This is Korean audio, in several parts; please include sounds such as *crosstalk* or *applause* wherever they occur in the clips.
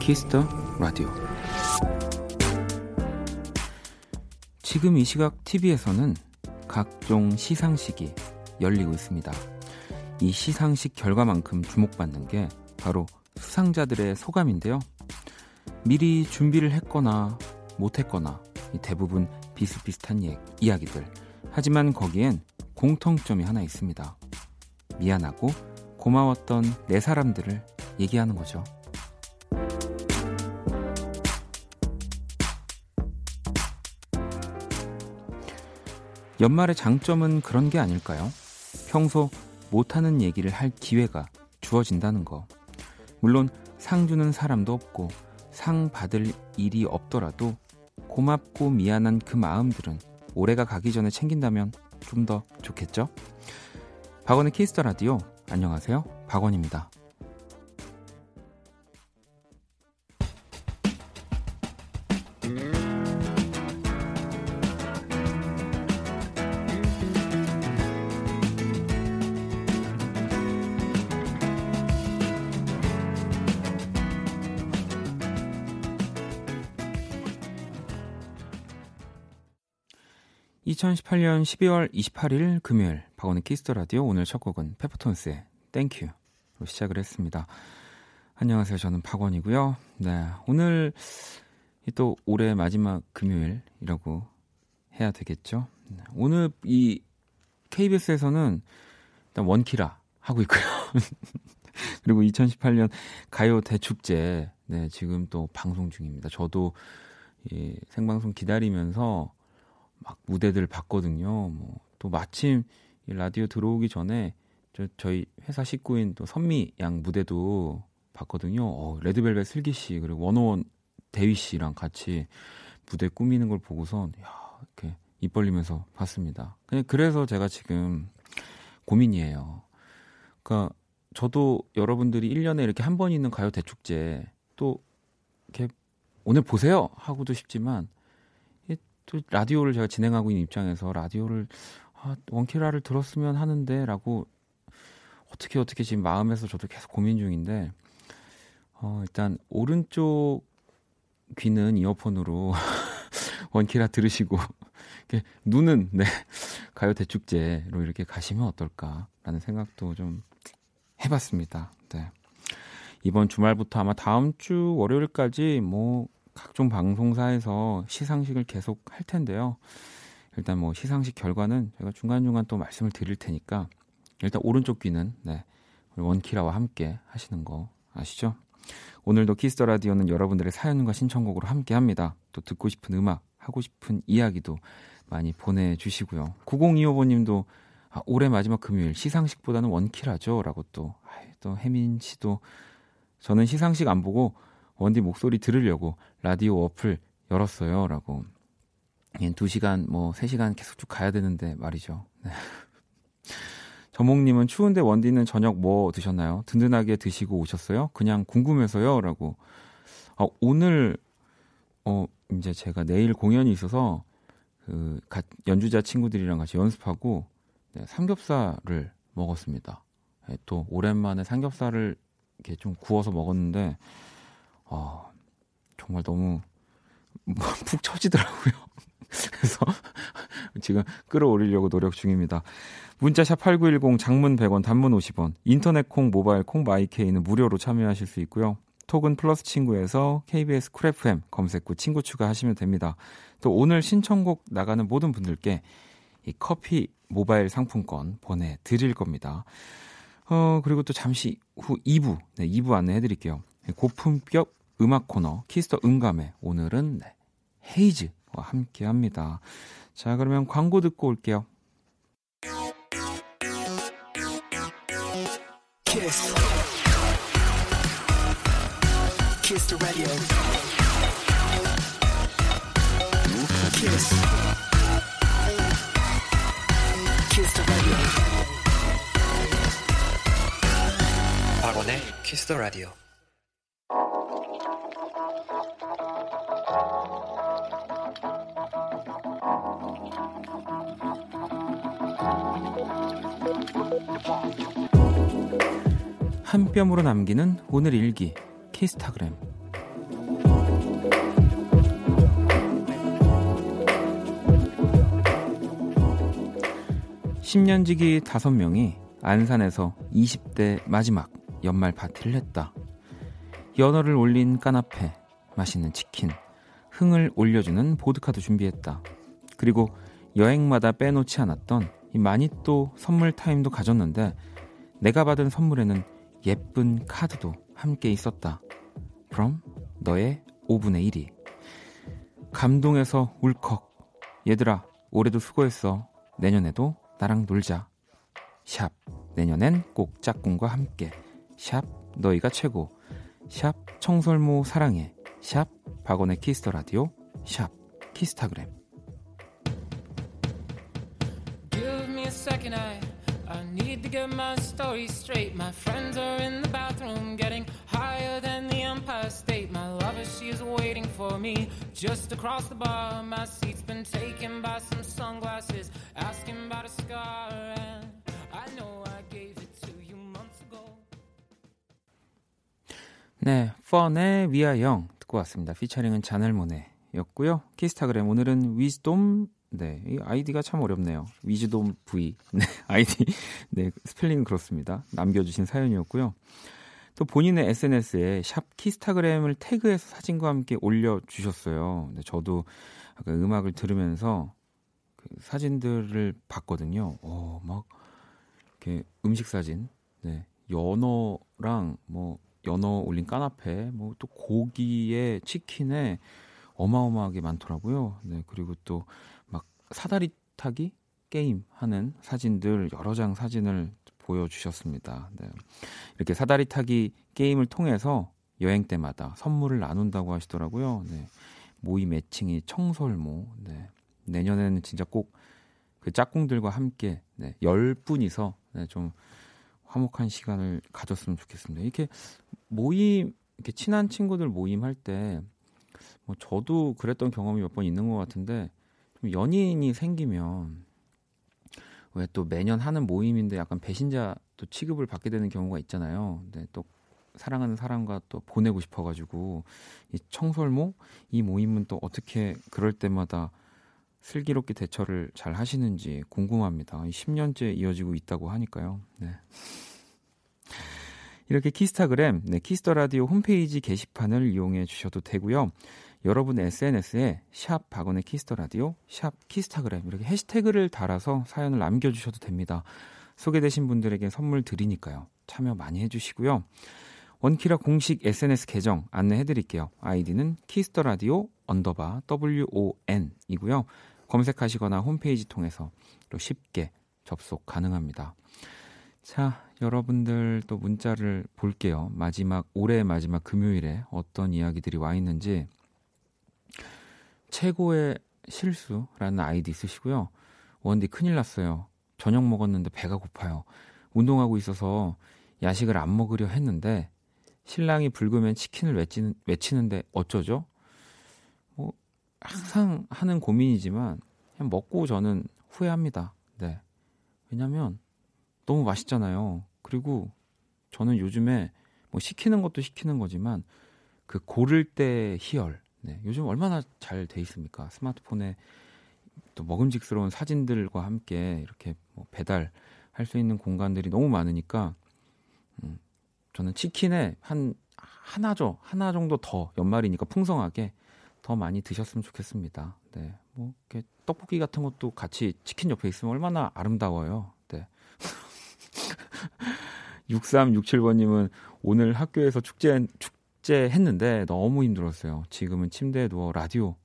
Kiss the Radio 지금 이 시각 TV에서는 각종 시상식이 열리고 있습니다. 이 시상식 결과만큼 주목받는 게 바로 수상자들의 소감인데요. 미리 준비를 했거나 못했거나 대부분 비슷비슷한 예, 이야기들. 하지만 거기엔 공통점이 하나 있습니다. 미안하고 고마웠던 내 사람들을 얘기하는 거죠. 연말의 장점은 그런 게 아닐까요? 평소 못하는 얘기를 할 기회가 주어진다는 거. 물론 상 주는 사람도 없고 상 받을 일이 없더라도 고맙고 미안한 그 마음들은 올해가 가기 전에 챙긴다면 좀 더 좋겠죠? 박원의 키스터 라디오. 안녕하세요. 박원입니다. 2018년 12월 28일 금요일 박원의 Kiss the Radio 오늘 첫 곡은 페퍼톤스의 Thank You로 시작을 했습니다. 안녕하세요. 저는 박원이고요. 네, 오늘 또 올해 마지막 금요일이라고 해야 되겠죠. 네, 오늘 이 KBS에서는 일단 원키라 하고 있고요. *laughs* 그리고 2018년 가요 대축제 네, 지금 또 방송 중입니다. 저도 이 생방송 기다리면서 막 무대들 봤거든요. 뭐 또 마침 이 라디오 들어오기 전에 저, 저희 회사 식구인 또 선미 양 무대도 봤거든요. 어, 레드벨벳 슬기 씨 그리고 원어원 대휘 씨랑 같이 무대 꾸미는 걸 보고선 야, 이렇게 입 벌리면서 봤습니다. 그냥 그래서 제가 지금 고민이에요. 그러니까 저도 여러분들이 1년에 이렇게 한 번 있는 가요 대축제 또 이렇게 오늘 보세요 하고도 싶지만 또 라디오를 제가 진행하고 있는 입장에서 라디오를 아, 원키라를 들었으면 하는데라고 어떻게 어떻게 지금 마음에서 저도 계속 고민 중인데 어, 일단 오른쪽 귀는 이어폰으로 *laughs* 원키라 들으시고 이렇게 눈은 네 가요 대축제로 이렇게 가시면 어떨까라는 생각도 좀 해봤습니다. 네. 이번 주말부터 아마 다음 주 월요일까지 뭐 각종 방송사에서 시상식을 계속 할 텐데요. 일단 뭐 시상식 결과는 제가 중간중간 또 말씀을 드릴 테니까 일단 오른쪽 귀는 네, 원키라와 함께 하시는 거 아시죠? 오늘도 Kiss the Radio는 여러분들의 사연과 신청곡으로 함께 합니다. 또 듣고 싶은 음악, 하고 싶은 이야기도 많이 보내주시고요. 9025번님도 아, 올해 마지막 금요일 시상식보다는 원키라죠? 라고 또, 또 혜민 씨도 저는 시상식 안 보고 원디 목소리 들으려고 라디오 어플 열었어요. 라고. 예, 2시간, 뭐, 3시간 계속 쭉 가야 되는데 말이죠. 네. *laughs* 저몽님은 추운데 원디는 저녁 뭐 드셨나요? 든든하게 드시고 오셨어요? 그냥 궁금해서요? 라고. 아, 오늘, 어, 이제 제가 내일 공연이 있어서 그, 연주자 친구들이랑 같이 연습하고 네, 삼겹살을 먹었습니다. 네, 또 오랜만에 삼겹살을 이렇게 좀 구워서 먹었는데 어, 정말 너무 *laughs* 푹 처지더라고요. *laughs* 그래서 지금 끌어올리려고 노력 중입니다. 문자 sharp 8910 장문 100원 단문 50원 인터넷 콩 모바일 콩 my K는 무료로 참여하실 수 있고요. 톡은 플러스 친구에서 KBS Cool FM 검색 후 친구 추가하시면 됩니다. 또 오늘 신청곡 나가는 모든 분들께 이 커피 모바일 상품권 보내드릴 겁니다. 어, 그리고 또 잠시 후 2부, 네, 2부 안내해 드릴게요. 고품격 음악 코너 Kiss the 음감에 오늘은 네, 헤이즈와 함께 합니다. 자, 그러면 광고 듣고 올게요. 키스. 키스 더 라디오. 키스. 키스 더 라디오. 박원의 키스 더 라디오. 한 뼘으로 남기는 오늘 일기 키스타그램 10년지기 5명이 안산에서 20대 마지막 연말 파티를 했다. 연어를 올린 까나페, 맛있는 치킨, 흥을 올려주는 보드카도 준비했다. 그리고 여행마다 빼놓지 않았던 이 마니또 선물 타임도 가졌는데 내가 받은 선물에는 예쁜 카드도 함께 있었다. 그럼 너의 5분의 1이. 감동해서 울컥. 얘들아, 올해도 수고했어. 내년에도 나랑 놀자. sharp, 내년엔 꼭 짝꿍과 함께. sharp, 너희가 최고. sharp, 청설모 사랑해. sharp, 박원의 Kiss the Radio. sharp, 키스타그램. Eye. I need to get my story straight. My friends are in the bathroom getting higher than the Empire State. My lover, she is waiting for me just across the bar. My seat's been taken by some sunglasses, asking about a scar. And I know I gave it to you months ago. 네, 펀의 위아영 듣고 왔습니다. 피처링은 자넬모네였고요. 키스타그램 오늘은 위즈돔 네, 이 아이디가 참 어렵네요. 위즈돔 V. *laughs* 네, 아이디. 네, 스펠링은 그렇습니다. 남겨주신 사연이었고요. 또 본인의 SNS에 샵 키스타그램을 태그해서 사진과 함께 올려주셨어요. 네, 저도 아까 음악을 들으면서 그 사진들을 봤거든요. 어, 막, 이렇게 음식 사진, 네, 연어랑 뭐, 연어 올린 까나페, 뭐 또 고기에 치킨에 어마어마하게 많더라고요. 네, 그리고 또 사다리 타기 게임 하는 사진들 여러 장 사진을 보여주셨습니다. 네. 이렇게 사다리 타기 게임을 통해서 여행 때마다 선물을 나눈다고 하시더라고요. 네. 모임 애칭이 청설모. 네. 내년에는 진짜 꼭 그 짝꿍들과 함께 네, 10분이서 네, 좀 화목한 시간을 가졌으면 좋겠습니다. 이렇게 모임, 이렇게 친한 친구들 모임 할 때, 뭐 저도 그랬던 경험이 몇 번 있는 것 같은데, 연인이 생기면 왜 또 매년 하는 모임인데 약간 배신자 또 취급을 받게 되는 경우가 있잖아요. 근데 또 사랑하는 사람과 또 보내고 싶어가지고 이 청설모 이 모임은 또 어떻게 그럴 때마다 슬기롭게 대처를 잘 하시는지 궁금합니다. 10년째 이어지고 있다고 하니까요. 네. 이렇게 키스타그램, 네, Kiss the Radio 홈페이지 게시판을 이용해 주셔도 되고요. 여러분 SNS에 sharp 박원의 Kiss the Radio, sharp 키스타그램 이렇게 해시태그를 달아서 사연을 남겨주셔도 됩니다. 소개되신 분들에게 선물 드리니까요. 참여 많이 해주시고요. 원키라 공식 SNS 계정 안내해드릴게요. 아이디는 Kiss the Radio underbar WON이고요. 검색하시거나 홈페이지 통해서 쉽게 접속 가능합니다. 자, 여러분들 또 문자를 볼게요. 마지막, 올해 마지막 금요일에 어떤 이야기들이 와 있는지 최고의 실수라는 아이디 쓰시고요. 원디 큰일 났어요. 저녁 먹었는데 배가 고파요. 운동하고 있어서 야식을 안 먹으려 했는데 신랑이 붉으면 치킨을 외치는, 외치는데 어쩌죠? 뭐 항상 하는 고민이지만 그냥 먹고 저는 후회합니다. 네. 왜냐면 너무 맛있잖아요. 그리고 저는 요즘에 뭐 시키는 것도 시키는 거지만 그 고를 때 희열 네, 요즘 얼마나 잘 돼 있습니까? 스마트폰에 또 먹음직스러운 사진들과 함께 이렇게 뭐 배달 할 수 있는 공간들이 너무 많으니까 음, 저는 치킨에 한 하나죠 하나 정도 더 연말이니까 풍성하게 더 많이 드셨으면 좋겠습니다. 네, 뭐 이렇게 떡볶이 같은 것도 같이 치킨 옆에 있으면 얼마나 아름다워요. 네. *laughs* 6367번님은 오늘 학교에서 축제 축 축제 했는데 너무 힘들었어요. 지금은 침대에 누워 라디오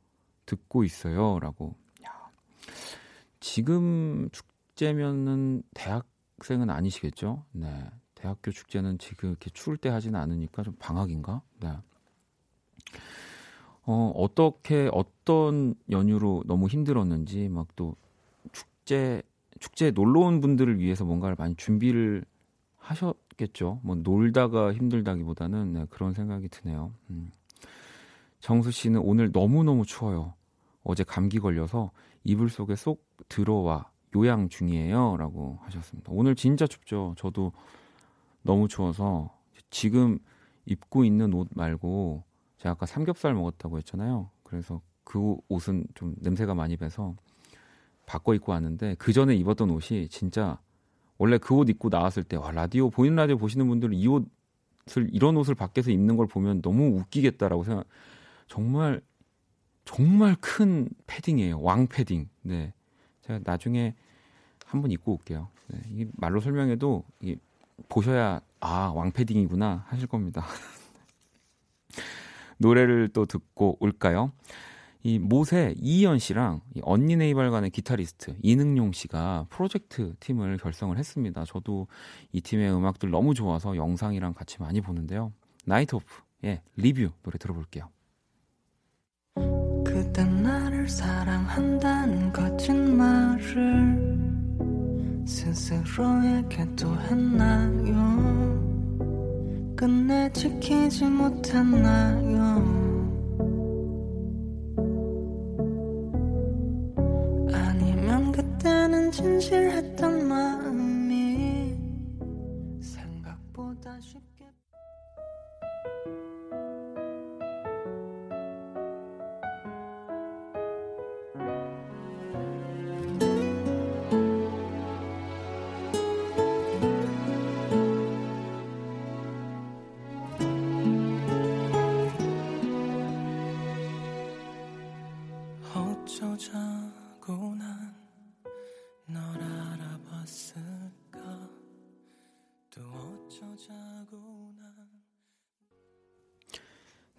듣고 있어요. 라고. 야. 지금 축제면은 대학생은 아니시겠죠? 네. 대학교 축제는 지금 이렇게 추울 때 하지는 않으니까 좀 방학인가? 네. 어, 어떻게, 어떤 연유로 너무 힘들었는지, 막 또 축제, 축제에 놀러 온 분들을 위해서 뭔가를 많이 준비를 하셨, 겠죠. 뭐 놀다가 힘들다기보다는 네, 그런 생각이 드네요. 음. 정수 씨는 오늘 너무너무 추워요. 어제 감기 걸려서 이불 속에 쏙 들어와 요양 중이에요. 라고 하셨습니다. 오늘 진짜 춥죠. 저도 너무 추워서 지금 입고 있는 옷 말고 제가 아까 삼겹살 먹었다고 했잖아요. 그래서 그 옷은 좀 냄새가 많이 배서 바꿔 입고 왔는데 그 전에 입었던 옷이 진짜 원래 그 옷 입고 나왔을 때 와 라디오 보이는 라디오 보시는 분들은 이 옷을 이런 옷을 밖에서 입는 걸 보면 너무 웃기겠다라고 생각. 정말 정말 큰 패딩이에요. 왕 패딩. 네. 제가 나중에 한번 입고 올게요. 네. 이게 말로 설명해도 이게 보셔야 아, 왕 패딩이구나 하실 겁니다. *laughs* 노래를 또 듣고 올까요? 이 모세 이희연 씨랑 이 언니 네이발간의 기타리스트 이능용 씨가 프로젝트 팀을 결성을 했습니다. 저도 이 팀의 음악들 너무 좋아서 영상이랑 같이 많이 보는데요. 나이트 오프의 리뷰 노래 들어볼게요. 그땐 나를 사랑한다는 거짓말을 스스로에게 또 했나요? 끝내 지키지 못했나요?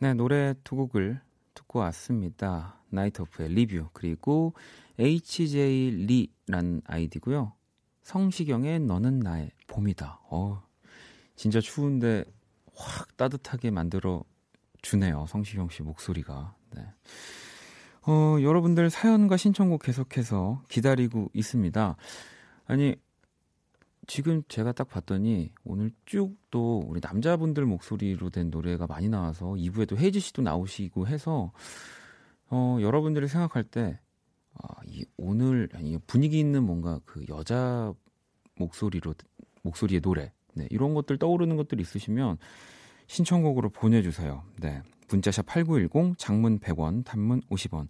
네, 노래 두 곡을 듣고 왔습니다. 나이트 오프의 리뷰 그리고 HJ 리란 아이디고요. 성시경의 너는 나의 봄이다. 어, 진짜 추운데 확 따뜻하게 만들어 주네요. 성시경 씨 목소리가. 네. 어, 여러분들 사연과 신청곡 계속해서 기다리고 있습니다. 아니 지금 제가 딱 봤더니 오늘 쭉 또 우리 남자분들 목소리로 된 노래가 많이 나와서 2부에도 혜지 씨도 나오시고 해서 어, 여러분들이 생각할 때 아, 이 오늘 아니 분위기 있는 뭔가 그 여자 목소리로 목소리의 노래 네, 이런 것들 떠오르는 것들 있으시면 신청곡으로 보내주세요. 네, 문자샵 8910 장문 100원 단문 50원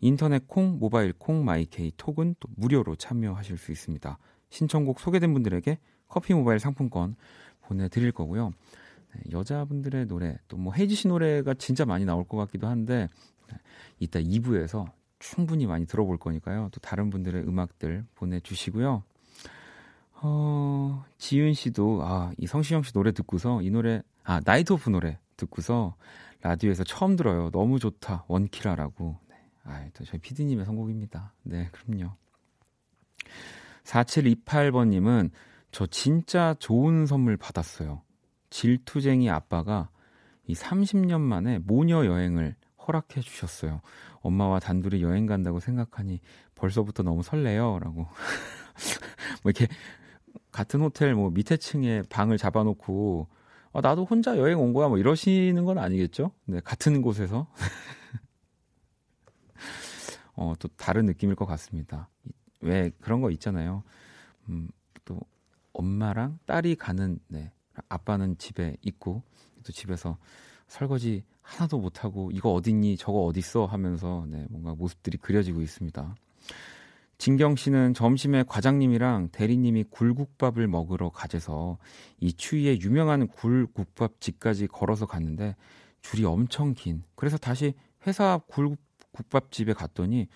인터넷 콩 모바일 콩 마이케이 톡은 또 무료로 참여하실 수 있습니다. 신청곡 소개된 분들에게 커피 모바일 상품권 보내드릴 거고요. 네, 여자분들의 노래 또 뭐 혜지 씨 노래가 진짜 많이 나올 것 같기도 한데 네, 이따 2부에서 충분히 많이 들어볼 거니까요. 또 다른 분들의 음악들 보내주시고요. 어, 지윤 씨도 아, 이 성시경 씨 노래 듣고서 이 노래 아 나이트 오프 노래 듣고서 라디오에서 처음 들어요. 너무 좋다 원키라라고. 네. 아, 또 저희 피디님의 선곡입니다. 네, 그럼요. 4728번님은 저 진짜 좋은 선물 받았어요. 질투쟁이 아빠가 이 30년 만에 모녀 여행을 허락해 주셨어요. 엄마와 단둘이 여행 간다고 생각하니 벌써부터 너무 설레요. 라고. *laughs* 뭐 이렇게 같은 호텔 뭐 밑에 층에 방을 잡아놓고 아, 나도 혼자 여행 온 거야 뭐 이러시는 건 아니겠죠? 네, 같은 곳에서. *laughs* 어, 또 다른 느낌일 것 같습니다. 왜 그런 거 있잖아요. 음, 또 엄마랑 딸이 가는 네. 아빠는 집에 있고 또 집에서 설거지 하나도 못 하고 이거 어딨니 저거 어딨어 하면서 네, 뭔가 모습들이 그려지고 있습니다. 진경 씨는 점심에 과장님이랑 대리님이 굴국밥을 먹으러 가재서 이 추위에 유명한 굴국밥 집까지 걸어서 갔는데 줄이 엄청 긴. 그래서 다시 회사 굴국밥집에 갔더니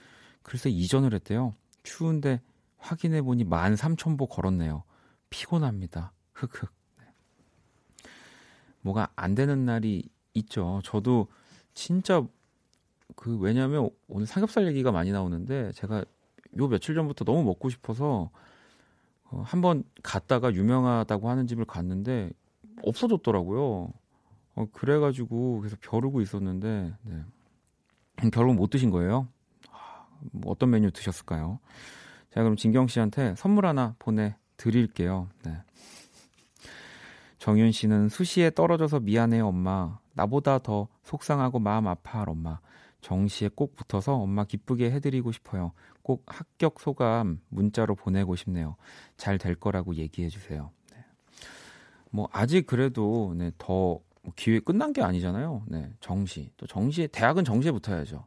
글쎄 이전을 했대요. 추운데 확인해 보니 13,000보 걸었네요. 피곤합니다. 흑흑. 네. 뭐가 안 되는 날이 있죠. 저도 진짜 그 왜냐면 오늘 삼겹살 얘기가 많이 나오는데 제가 요 며칠 전부터 너무 먹고 싶어서 어, 한번 갔다가 유명하다고 하는 집을 갔는데 없어졌더라고요. 어, 그래가지고 계속 벼르고 있었는데 네. 결국 못 드신 거예요. 뭐 어떤 메뉴 드셨을까요? 자, 그럼 진경 씨한테 선물 하나 보내드릴게요. 네. 정윤 씨는 수시에 떨어져서 미안해요, 엄마. 나보다 더 속상하고 마음 아파할 엄마. 정시에 꼭 붙어서 엄마 기쁘게 해드리고 싶어요. 꼭 합격 소감 문자로 보내고 싶네요. 잘 될 거라고 얘기해 주세요. 네. 뭐 아직 그래도 네, 더 기회 끝난 게 아니잖아요. 네, 정시 또 정시에 대학은 정시에 붙어야죠.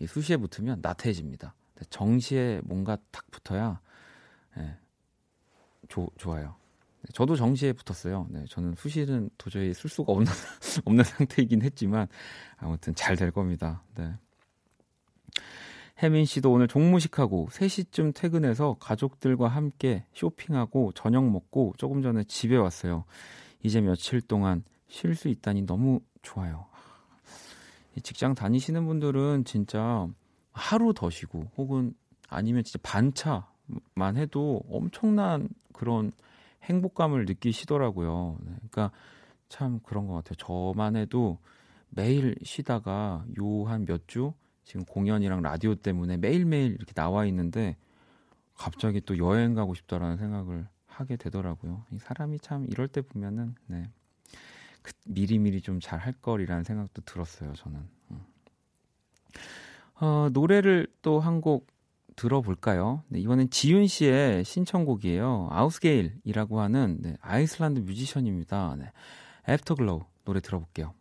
네, 이 수시에 붙으면 나태해집니다. 네, 정시에 뭔가 딱 붙어야 네, 조, 좋아요. 네, 저도 정시에 붙었어요. 네, 저는 수시는 도저히 쓸 수가 없는 *laughs* 없는 상태이긴 했지만 아무튼 잘 될 겁니다. 네. 혜민 씨도 오늘 종무식하고 3시쯤 퇴근해서 가족들과 함께 쇼핑하고 저녁 먹고 조금 전에 집에 왔어요. 이제 며칠 동안 쉴 수 있다니 너무 좋아요. 직장 다니시는 분들은 진짜 하루 더 쉬고 혹은 아니면 진짜 반차만 해도 엄청난 그런 행복감을 느끼시더라고요. 네, 그러니까 참 그런 것 같아요. 저만 해도 매일 쉬다가 요 한 몇 주 지금 공연이랑 라디오 때문에 매일매일 이렇게 나와 있는데 갑자기 또 여행 가고 싶다라는 생각을 하게 되더라고요. 이 사람이 참 이럴 때 보면은 네. 그 미리미리 좀 잘할 걸이라는 생각도 들었어요, 저는. 음. 어, 노래를 또 한 곡 들어볼까요? 네, 이번엔 지윤 씨의 신청곡이에요. 아우스게일이라고 하는 네, 아이슬란드 뮤지션입니다. 네, 애프터글로우 노래 들어볼게요.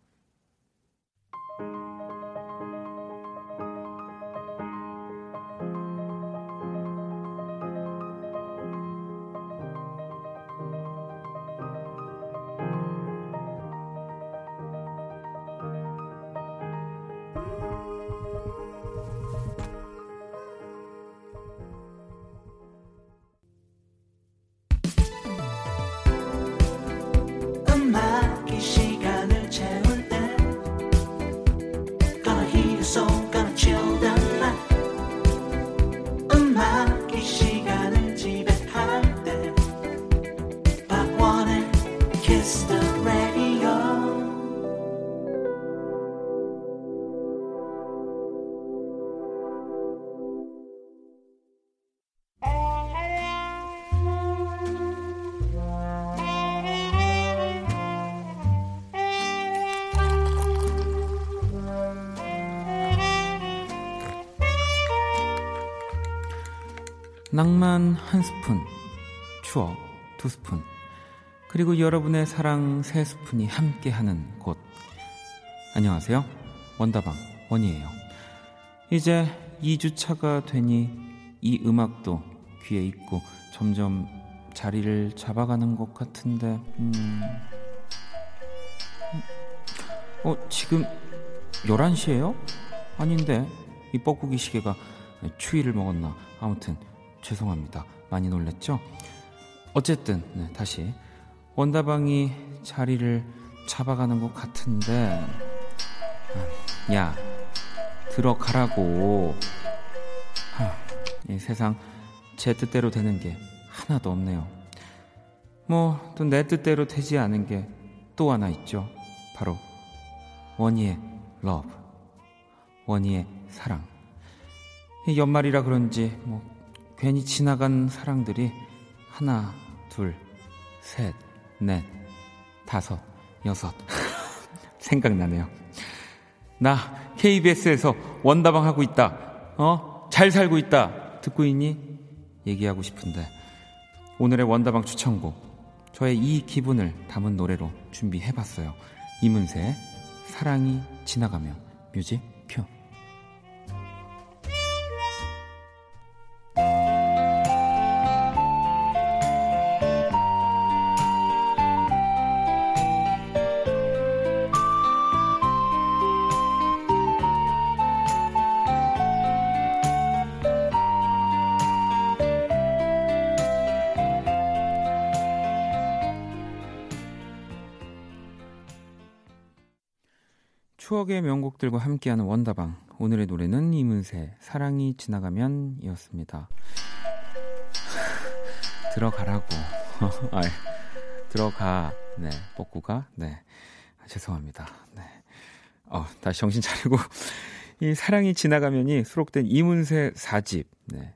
낭만 한 스푼, 추억 두 스푼, 그리고 여러분의 사랑 세 스푼이 함께하는 곳. 안녕하세요. 원다방 원이에요. 이제 2주차가 되니 이 음악도 귀에 있고 점점 자리를 잡아가는 것 같은데, 음. 어, 지금 11시에요? 아닌데, 이 뻐꾸기 시계가 추위를 먹었나. 아무튼, 죄송합니다. 많이 놀랬죠? 어쨌든 네, 다시 원다방이 자리를 잡아가는 것 같은데 아, 야 들어가라고 하, 이 세상 제 뜻대로 되는 게 하나도 없네요. 뭐 또 내 뜻대로 되지 않은 게 또 하나 있죠. 바로 원디의 love, 원디의 사랑. 연말이라 그런지 뭐 괜히 지나간 사랑들이 하나, 둘, 셋, 넷, 다섯, 여섯 *laughs* 생각나네요. 나 KBS에서 원다방 하고 있다. 어? 잘 살고 있다. 듣고 있니? 얘기하고 싶은데 오늘의 원다방 추천곡 저의 이 기분을 담은 노래로 준비해봤어요. 이문세 사랑이 지나가면 뮤직 명곡들과 함께하는 원다방. 오늘의 노래는 이문세, 사랑이 지나가면 이었습니다. *laughs* 들어가라고. *laughs* 아, 들어가. 네, 뻐꾸가. 네. 아, 죄송합니다. 네. 어, 다시 정신 차리고. *laughs* 이 사랑이 지나가면이 수록된 이문세 4집. 네.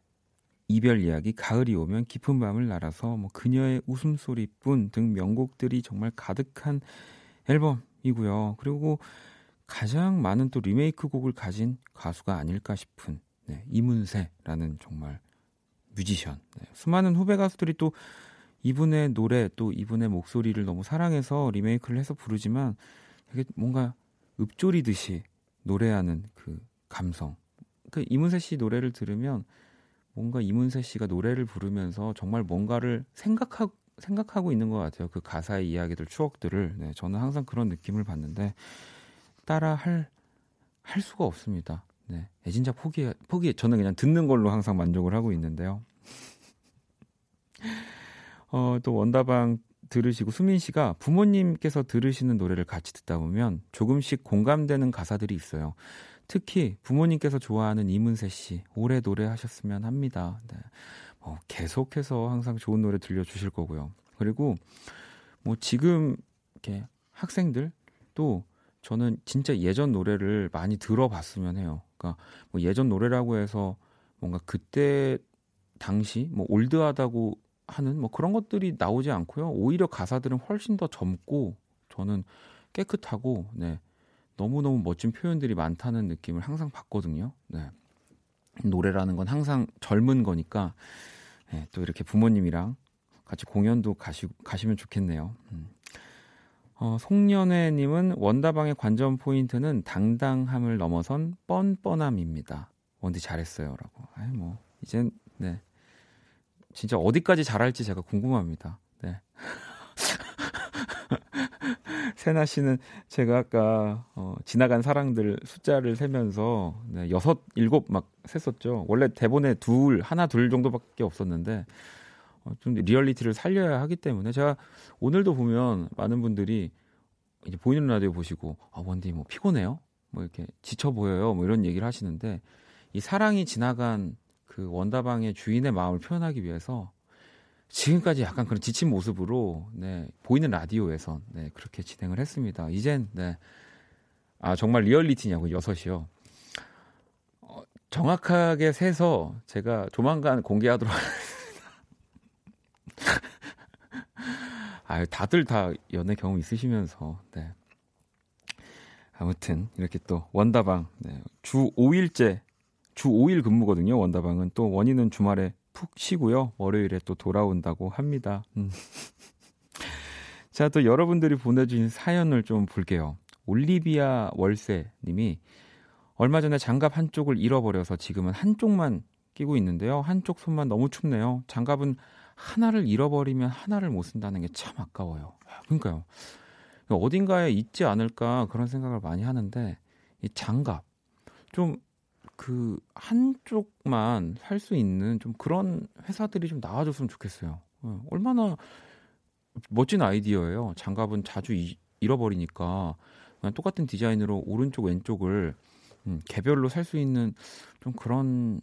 이별 이야기, 가을이 오면 깊은 밤을 날아서 뭐 그녀의 웃음소리뿐 등 명곡들이 정말 가득한 앨범이고요. 그리고 가장 많은 또 리메이크 곡을 가진 가수가 아닐까 싶은 네, 이문세라는 정말 뮤지션. 네, 수많은 후배 가수들이 또 이분의 노래 또 이분의 목소리를 너무 사랑해서 리메이크를 해서 부르지만 되게 뭔가 읊조리듯이 노래하는 그 감성. 그 이문세 씨 노래를 들으면 뭔가 이문세 씨가 노래를 부르면서 정말 뭔가를 생각하고 생각하고 있는 것 같아요. 그 가사의 이야기들, 추억들을. 네, 저는 항상 그런 느낌을 받는데 따라 할, 할 수가 없습니다. 네, 애진작 포기, 포기, 저는 그냥 듣는 걸로 항상 만족을 하고 있는데요. *laughs* 어, 또 원다방 들으시고 수민 씨가 부모님께서 들으시는 노래를 같이 듣다 보면 조금씩 공감되는 가사들이 있어요. 특히 부모님께서 좋아하는 이문세 씨 오래 노래하셨으면 합니다. 네. 어, 계속해서 항상 좋은 노래 들려주실 거고요. 그리고 뭐 지금 이렇게 학생들 또 저는 진짜 예전 노래를 많이 들어봤으면 해요. 그러니까 뭐 예전 노래라고 해서 뭔가 그때 당시 뭐 올드하다고 하는 뭐 그런 것들이 나오지 않고요. 오히려 가사들은 훨씬 더 젊고 저는 깨끗하고 네. 너무너무 멋진 표현들이 많다는 느낌을 항상 받거든요. 네. 노래라는 건 항상 젊은 거니까 네, 또 이렇게 부모님이랑 같이 공연도 가시, 가시면 좋겠네요. 음. 어, 송년회님은 원다방의 관전 포인트는 당당함을 넘어선 뻔뻔함입니다. 원디 잘했어요라고. 아이 뭐 이젠 네 진짜 어디까지 잘할지 제가 궁금합니다. 네. *laughs* 세나 씨는 제가 아까 어, 지나간 사랑들 숫자를 세면서 네, 여섯, 일곱 막 셌었죠. 원래 대본에 둘, 하나, 둘 정도밖에 없었는데 어, 좀 리얼리티를 살려야 하기 때문에 제가 오늘도 보면 많은 분들이 이제 보이는 라디오 보시고 아 원디 뭐 피곤해요? 뭐 이렇게 지쳐 보여요? 뭐 이런 얘기를 하시는데 이 사랑이 지나간 그 원다방의 주인의 마음을 표현하기 위해서 지금까지 약간 그런 지친 모습으로 네, 보이는 라디오에선 네, 그렇게 진행을 했습니다. 이젠 네. 아 정말 리얼리티냐고 여섯이요. 어, 정확하게 세서 제가 조만간 공개하도록 하겠습니다. 아 다들 다 연애 경험 있으시면서 네. 아무튼 이렇게 또 원다방 네, 주 5일째 주 5일 근무거든요. 원다방은 또 원인은 주말에 푹 쉬고요. 월요일에 또 돌아온다고 합니다. 음. *laughs* 자, 또 여러분들이 보내주신 사연을 좀 볼게요. 올리비아 월세 님이 얼마 전에 장갑 한쪽을 잃어버려서 지금은 한쪽만 끼고 있는데요. 한쪽 손만 너무 춥네요. 장갑은 하나를 잃어버리면 하나를 못 쓴다는 게 참 아까워요. 그러니까요. 어딘가에 있지 않을까 그런 생각을 많이 하는데 이 장갑 좀 그 한쪽만 살수 있는 좀 그런 회사들이 좀 나와줬으면 좋겠어요. 어, 얼마나 멋진 아이디어예요. 장갑은 자주 이, 잃어버리니까 그냥 똑같은 디자인으로 오른쪽 왼쪽을 음, 개별로 살 수 있는 좀 그런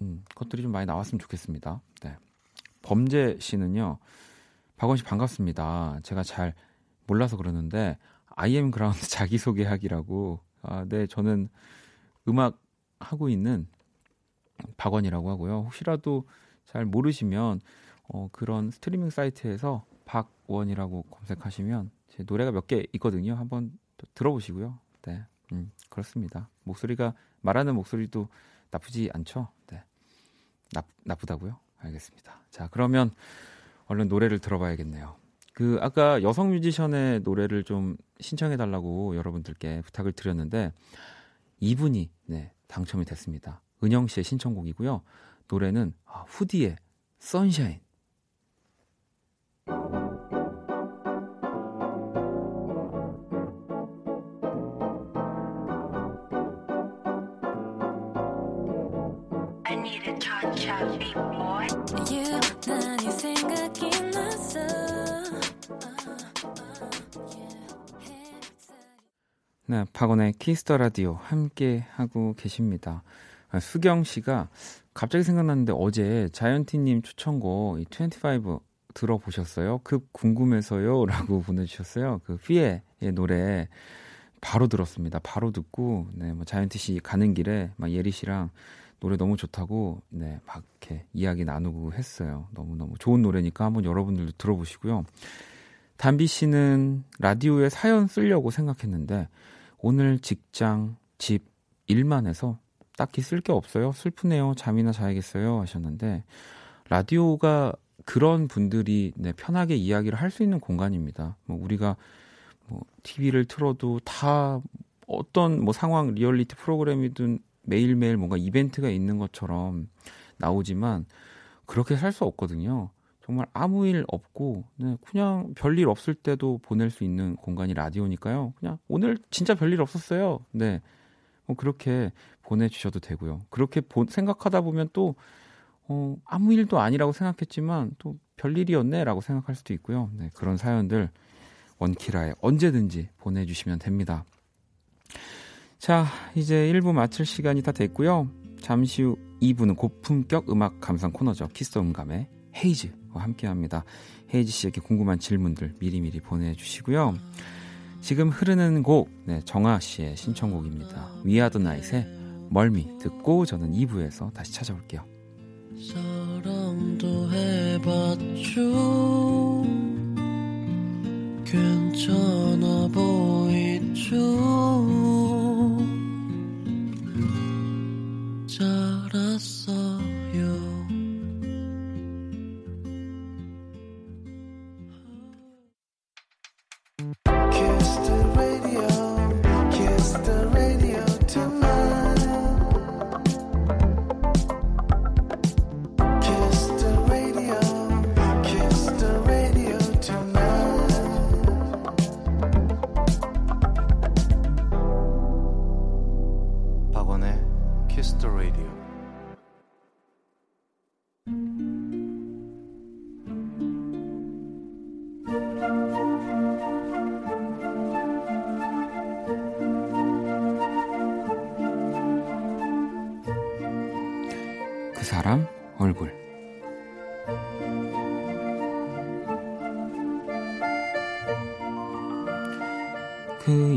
음, 것들이 좀 많이 나왔으면 좋겠습니다. 네. 범죄 씨는요. 박원 씨 반갑습니다. 제가 잘 몰라서 그러는데 IM 그라운드 *laughs* 자기소개하기라고 아, 네, 저는 음악 하고 있는 박원이라고 하고요. 혹시라도 잘 모르시면 어, 그런 스트리밍 사이트에서 박원이라고 검색하시면 제 노래가 몇 개 있거든요. 한번 들어보시고요. 네, 음, 그렇습니다. 목소리가 말하는 목소리도 나쁘지 않죠. 네, 나, 나쁘다고요? 알겠습니다. 자, 그러면 얼른 노래를 들어봐야겠네요. 그 아까 여성 뮤지션의 노래를 좀 신청해 달라고 여러분들께 부탁을 드렸는데 이분이 네, 당첨이 됐습니다. 은영 씨의 신청곡이고요. 노래는 아, 후디의 선샤인. 네, 박원의 키스터 라디오 함께 하고 계십니다. 아, 수경 씨가 갑자기 생각났는데 어제 자이언티님 추천곡 25 들어보셨어요? 급 궁금해서요? *laughs* 라고 보내주셨어요. 그 피에의 노래 바로 들었습니다. 바로 듣고, 네, 뭐 자이언티 씨 가는 길에 막 예리 씨랑 노래 너무 좋다고, 네, 막 이렇게 이야기 나누고 했어요. 너무너무 좋은 노래니까 한번 여러분들도 들어보시고요. 담비 씨는 라디오에 사연 쓰려고 생각했는데, 오늘 직장, 집, 일만 해서 딱히 쓸 게 없어요. 슬프네요. 잠이나 자야겠어요. 하셨는데, 라디오가 그런 분들이 네, 편하게 이야기를 할 수 있는 공간입니다. 뭐 우리가 뭐 TV를 틀어도 다 어떤 뭐 상황 리얼리티 프로그램이든 매일매일 뭔가 이벤트가 있는 것처럼 나오지만 그렇게 살 수 없거든요. 정말 아무 일 없고 네, 그냥 별일 없을 때도 보낼 수 있는 공간이 라디오니까요. 그냥 오늘 진짜 별일 없었어요. 네. 뭐 그렇게 보내주셔도 되고요. 그렇게 보, 생각하다 보면 또 어, 아무 일도 아니라고 생각했지만 또 별일이었네라고 생각할 수도 있고요. 네, 그런 사연들 원키라에 언제든지 보내주시면 됩니다. 자, 이제 1부 마칠 시간이 다 됐고요. 잠시 후 2부는 고품격 음악 감상 코너죠. 키스 음감회 헤이즈와 함께 합니다. 헤이즈 씨에게 궁금한 질문들 미리미리 보내주시고요. 지금 흐르는 곡, 네, 정아 씨의 신청곡입니다. 위아드 나잇의 멀미 듣고 저는 2부에서 다시 찾아올게요. 사랑도 해봤죠 괜찮아 보이죠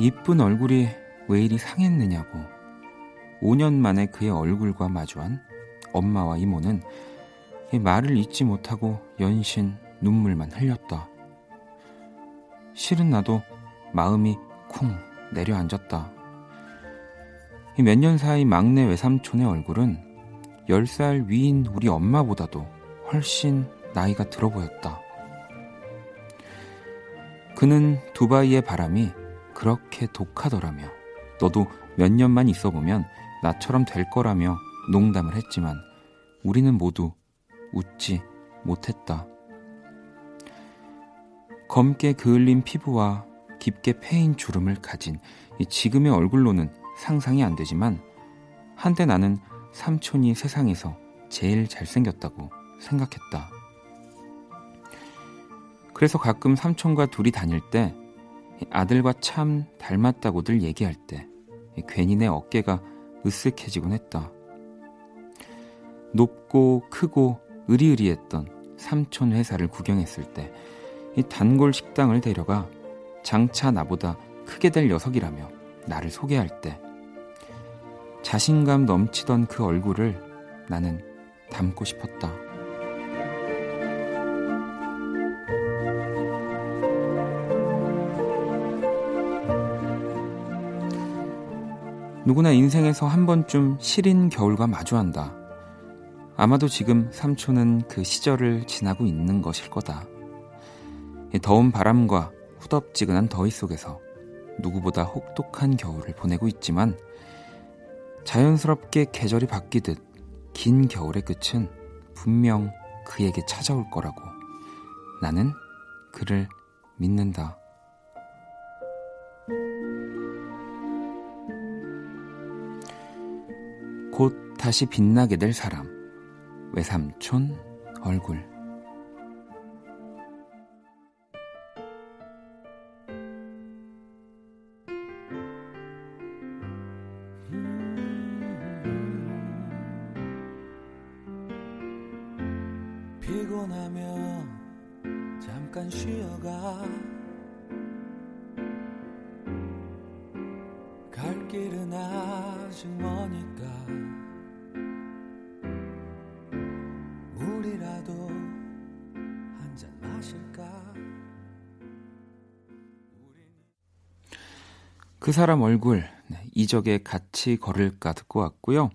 이쁜 얼굴이 왜 이리 상했느냐고 5년 만에 그의 얼굴과 마주한 엄마와 이모는 말을 잊지 못하고 연신 눈물만 흘렸다. 실은 나도 마음이 쿵 내려앉았다. 몇 년 사이 막내 외삼촌의 얼굴은 10살 위인 우리 엄마보다도 훨씬 나이가 들어 보였다. 그는 두바이의 바람이 그렇게 독하더라며 너도 몇 년만 있어 보면 나처럼 될 거라며 농담을 했지만 우리는 모두 웃지 못했다. 검게 그을린 피부와 깊게 패인 주름을 가진 지금의 얼굴로는 상상이 안 되지만 한때 나는 삼촌이 세상에서 제일 잘생겼다고 생각했다. 그래서 가끔 삼촌과 둘이 다닐 때 아들과 참 닮았다고들 얘기할 때 괜히 내 어깨가 으쓱해지곤 했다. 높고 크고 으리으리했던 삼촌 회사를 구경했을 때 이 단골 식당을 데려가 장차 나보다 크게 될 녀석이라며 나를 소개할 때 자신감 넘치던 그 얼굴을 나는 닮고 싶었다. 누구나 인생에서 한 번쯤 시린 겨울과 마주한다. 아마도 지금 삼촌은 그 시절을 지나고 있는 것일 거다. 더운 바람과 후덥지근한 더위 속에서 누구보다 혹독한 겨울을 보내고 있지만 자연스럽게 계절이 바뀌듯 긴 겨울의 끝은 분명 그에게 찾아올 거라고 나는 그를 믿는다. 곧 다시 빛나게 될 사람. 외삼촌 얼굴. 사람 얼굴, 네, 이적에 같이 걸을까 듣고 왔고요.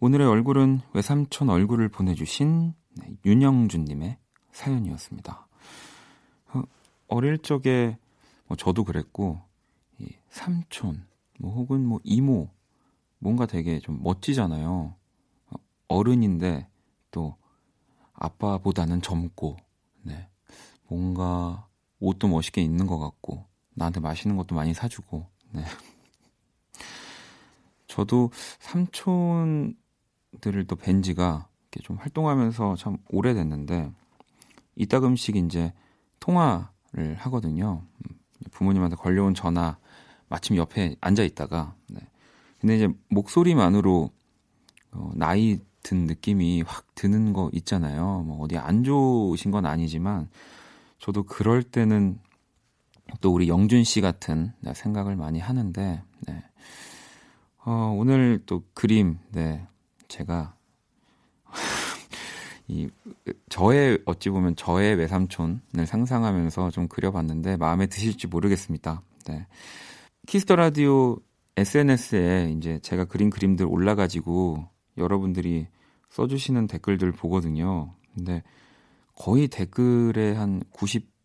오늘의 얼굴은 외삼촌 얼굴을 보내주신 네, 윤영준님의 사연이었습니다. 어, 어릴 적에 뭐 저도 그랬고, 이 삼촌, 뭐 혹은 뭐 이모, 뭔가 되게 좀 멋지잖아요. 어, 어른인데 또 아빠보다는 젊고, 네. 뭔가 옷도 멋있게 입는 것 같고, 나한테 맛있는 것도 많이 사주고, 네. 저도 삼촌들을 또 뵌 지가 좀 활동하면서 참 오래됐는데, 이따금씩 이제 통화를 하거든요. 부모님한테 걸려온 전화, 마침 옆에 앉아 있다가, 네. 근데 이제 목소리만으로 어, 나이 든 느낌이 확 드는 거 있잖아요. 뭐 어디 안 좋으신 건 아니지만 저도 그럴 때는 또 우리 영준 씨 같은 네, 생각을 많이 하는데 네. 어, 오늘 또 그림 네 제가 *laughs* 이 저의 어찌 보면 저의 외삼촌을 상상하면서 좀 그려봤는데 마음에 드실지 모르겠습니다. 네. 키스 더 라디오 SNS에 이제 제가 그린 그림들 올라가지고 여러분들이 써주시는 댓글들 보거든요. 근데 거의 댓글의 한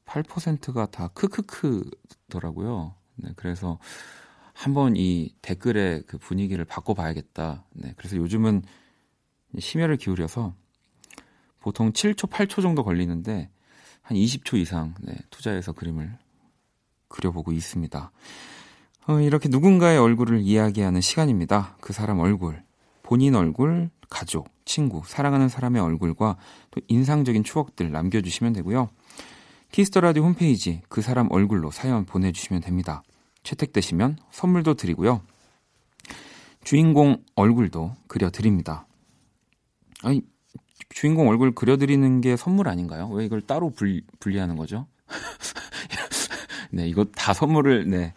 98%가 다 크크크더라고요. 네, 그래서 한번 이 댓글의 그 분위기를 바꿔봐야겠다. 네, 그래서 요즘은 심혈을 기울여서 보통 7초, 8초 정도 걸리는데 한 20초 이상 네, 투자해서 그림을 그려보고 있습니다. 어, 이렇게 누군가의 얼굴을 이야기하는 시간입니다. 그 사람 얼굴, 본인 얼굴, 가족, 친구, 사랑하는 사람의 얼굴과 또 인상적인 추억들 남겨주시면 되고요. 키스터라디오 홈페이지 그 사람 얼굴로 사연 보내주시면 됩니다. 채택되시면 선물도 드리고요. 주인공 얼굴도 그려드립니다. 아니, 주인공 얼굴 그려드리는 게 선물 아닌가요? 왜 이걸 따로 분, 분리하는 거죠? *laughs* 네, 이거 다 선물을, 네,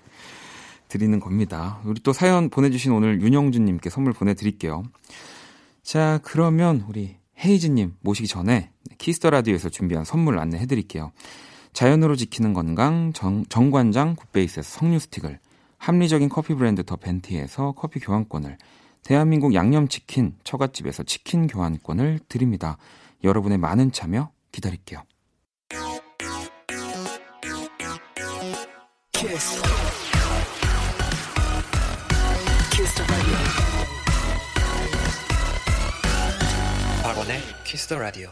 드리는 겁니다. 우리 또 사연 보내주신 오늘 윤영준님께 선물 보내드릴게요. 자, 그러면 우리 헤이즈님 모시기 전에 키스 더 라디오에서 준비한 선물 안내해 드릴게요. 자연으로 지키는 건강 정, 정관장 굿베이스에서 석류 스틱을 합리적인 커피 브랜드 더 벤티에서 커피 교환권을 대한민국 양념치킨 처갓집에서 치킨 교환권을 드립니다. 여러분의 많은 참여 기다릴게요. 키스 박원의 키스 더 라디오.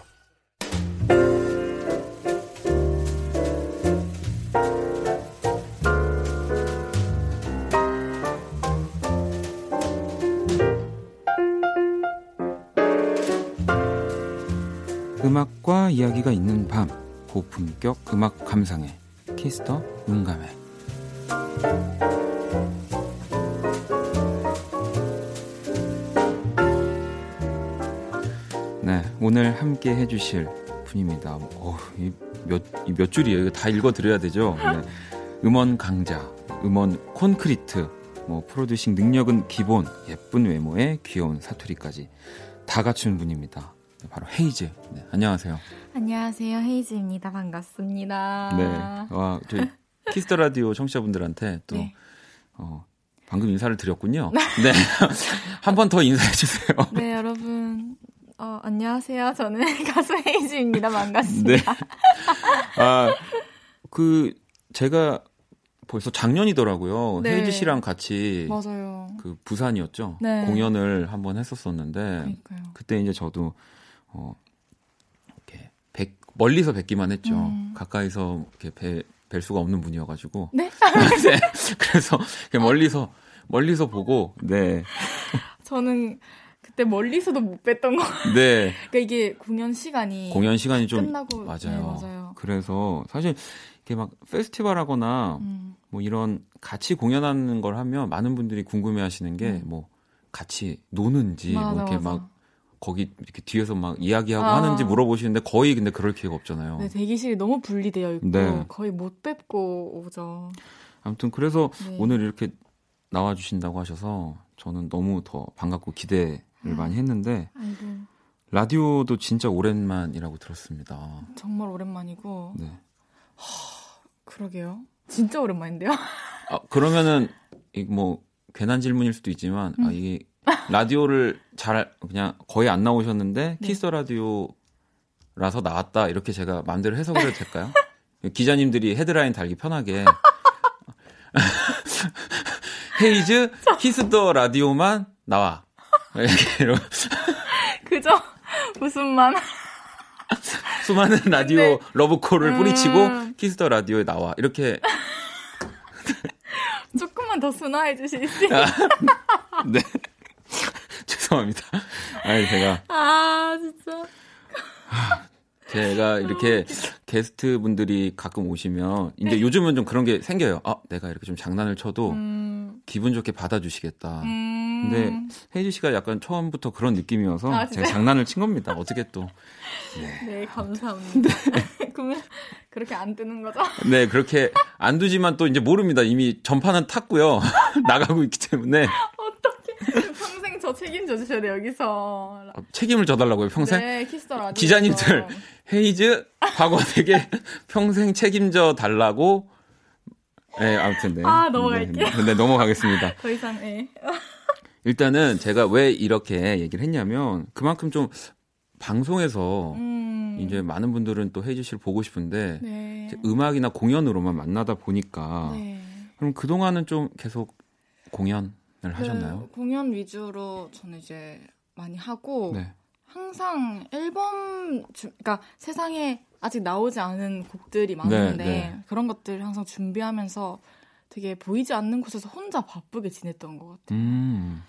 음악과 이야기가 있는 밤 고품격 음악 감상회 키스 음감회 네 오늘 함께 해주실 분입니다 어, 이 몇, 몇 줄이에요 이거 다 읽어드려야 되죠 네. 음원 강자 음원 콘크리트 뭐 producing 능력은 기본 예쁜 외모에 귀여운 사투리까지 다 갖춘 분입니다 네, 바로 헤이즈. 네, 안녕하세요. 안녕하세요. 헤이즈입니다. 반갑습니다. 네. 와, 저희 키스 더 라디오 청취자분들한테 또 네. 어, 방금 인사를 드렸군요. 네. *laughs* 한 번 더 인사해 주세요. 네, 여러분. 어, 안녕하세요. 저는 *laughs* 가수 헤이즈입니다. 반갑습니다. 네. 아, 그 제가 벌써 작년이더라고요. 네. 헤이즈 씨랑 같이 맞아요. 그 부산이었죠. 네. 공연을 한번 했었었는데 그러니까요. 그때 이제 저도 어, 이렇게 뵙, 멀리서 뵙기만 했죠. 음. 가까이서 이렇게 뵈, 뵐 수가 없는 분이어가지고. 네? *laughs* 네. 그래서 멀리서 멀리서 보고 네. 저는 그때 멀리서도 못 뵀던 거. *laughs* 네. 그러니까 이게 공연 시간이 공연 시간이 좀 끝나고 맞아요. 네, 맞아요. 그래서 사실 이렇게 막 페스티벌하거나 음. 뭐 이런 같이 공연하는 걸 하면 많은 분들이 궁금해하시는 게뭐 음. 뭐 같이 노는지 뭐 맞아, 뭐 이렇게 맞아. 막 거기 이렇게 뒤에서 막 이야기하고 아. 하는지 물어보시는데 거의 근데 그럴 기회가 없잖아요. 네, 대기실이 너무 분리되어 있고 네. 거의 못 뵙고 오죠. 아무튼 그래서 네. 오늘 이렇게 나와 주신다고 하셔서 저는 너무 더 반갑고 기대를 아. 많이 했는데 아이고. 라디오도 진짜 오랜만이라고 들었습니다. 정말 오랜만이고. 네. 하, 그러게요. 진짜 오랜만인데요. 아, 그러면은 뭐 괜한 질문일 수도 있지만 아, 음. 아 이게 라디오를 잘 그냥 거의 안 나오셨는데 네. 키스 라디오라서 나왔다 이렇게 제가 마음대로 해석을 해도 될까요? *laughs* 기자님들이 헤드라인 달기 편하게 *laughs* 헤이즈 키스 더 라디오만 나와 *laughs* 그죠? 무슨 만 수많은 라디오 네. 러브콜을 음... 뿌리치고 키스 더 라디오에 나와 이렇게 *laughs* 조금만 더 순화해 수 있어요? 네. *laughs* 죄송합니다. 아니, 제가. 아, 진짜. 제가 이렇게 게스트 분들이 가끔 오시면 이제 네. 요즘은 좀 그런 게 생겨요. 아, 내가 이렇게 좀 장난을 쳐도 음... 기분 좋게 받아주시겠다. 음... 근데 헤이즈 씨가 약간 처음부터 그런 느낌이어서 아, 제가 장난을 친 겁니다. 어떻게 또. 네, 네 감사합니다. *laughs* 그러면 그렇게 안 뜨는 거죠? 네, 그렇게 안 뜨지만 또 이제 모릅니다. 이미 전파는 탔고요. *laughs* 나가고 있기 때문에. 평생 저 책임져 주셔야 돼요, 여기서. 아, 책임을 져달라고요, 평생? 네, 키스 더 라디오. 기자님들, 헤이즈, 박원에게 *laughs* 평생 책임져 달라고. 네, 아무튼, 네. 아, 넘어갈게요. 네, 네, 넘어가겠습니다. 더 이상, 네. 일단은 제가 왜 이렇게 얘기를 했냐면, 그만큼 좀 방송에서 음. 이제 많은 분들은 또 헤이즈 씨를 보고 싶은데, 네. 음악이나 공연으로만 만나다 보니까, 네. 그럼 그 동안은 좀 계속 공연, 그 하셨나요? 공연 위주로 저는 이제 많이 하고 네. 항상 앨범 주, 그러니까 세상에 아직 나오지 않은 곡들이 많은데 네, 네. 그런 것들 항상 준비하면서 되게 보이지 않는 곳에서 혼자 바쁘게 지냈던 것 같아요. 음.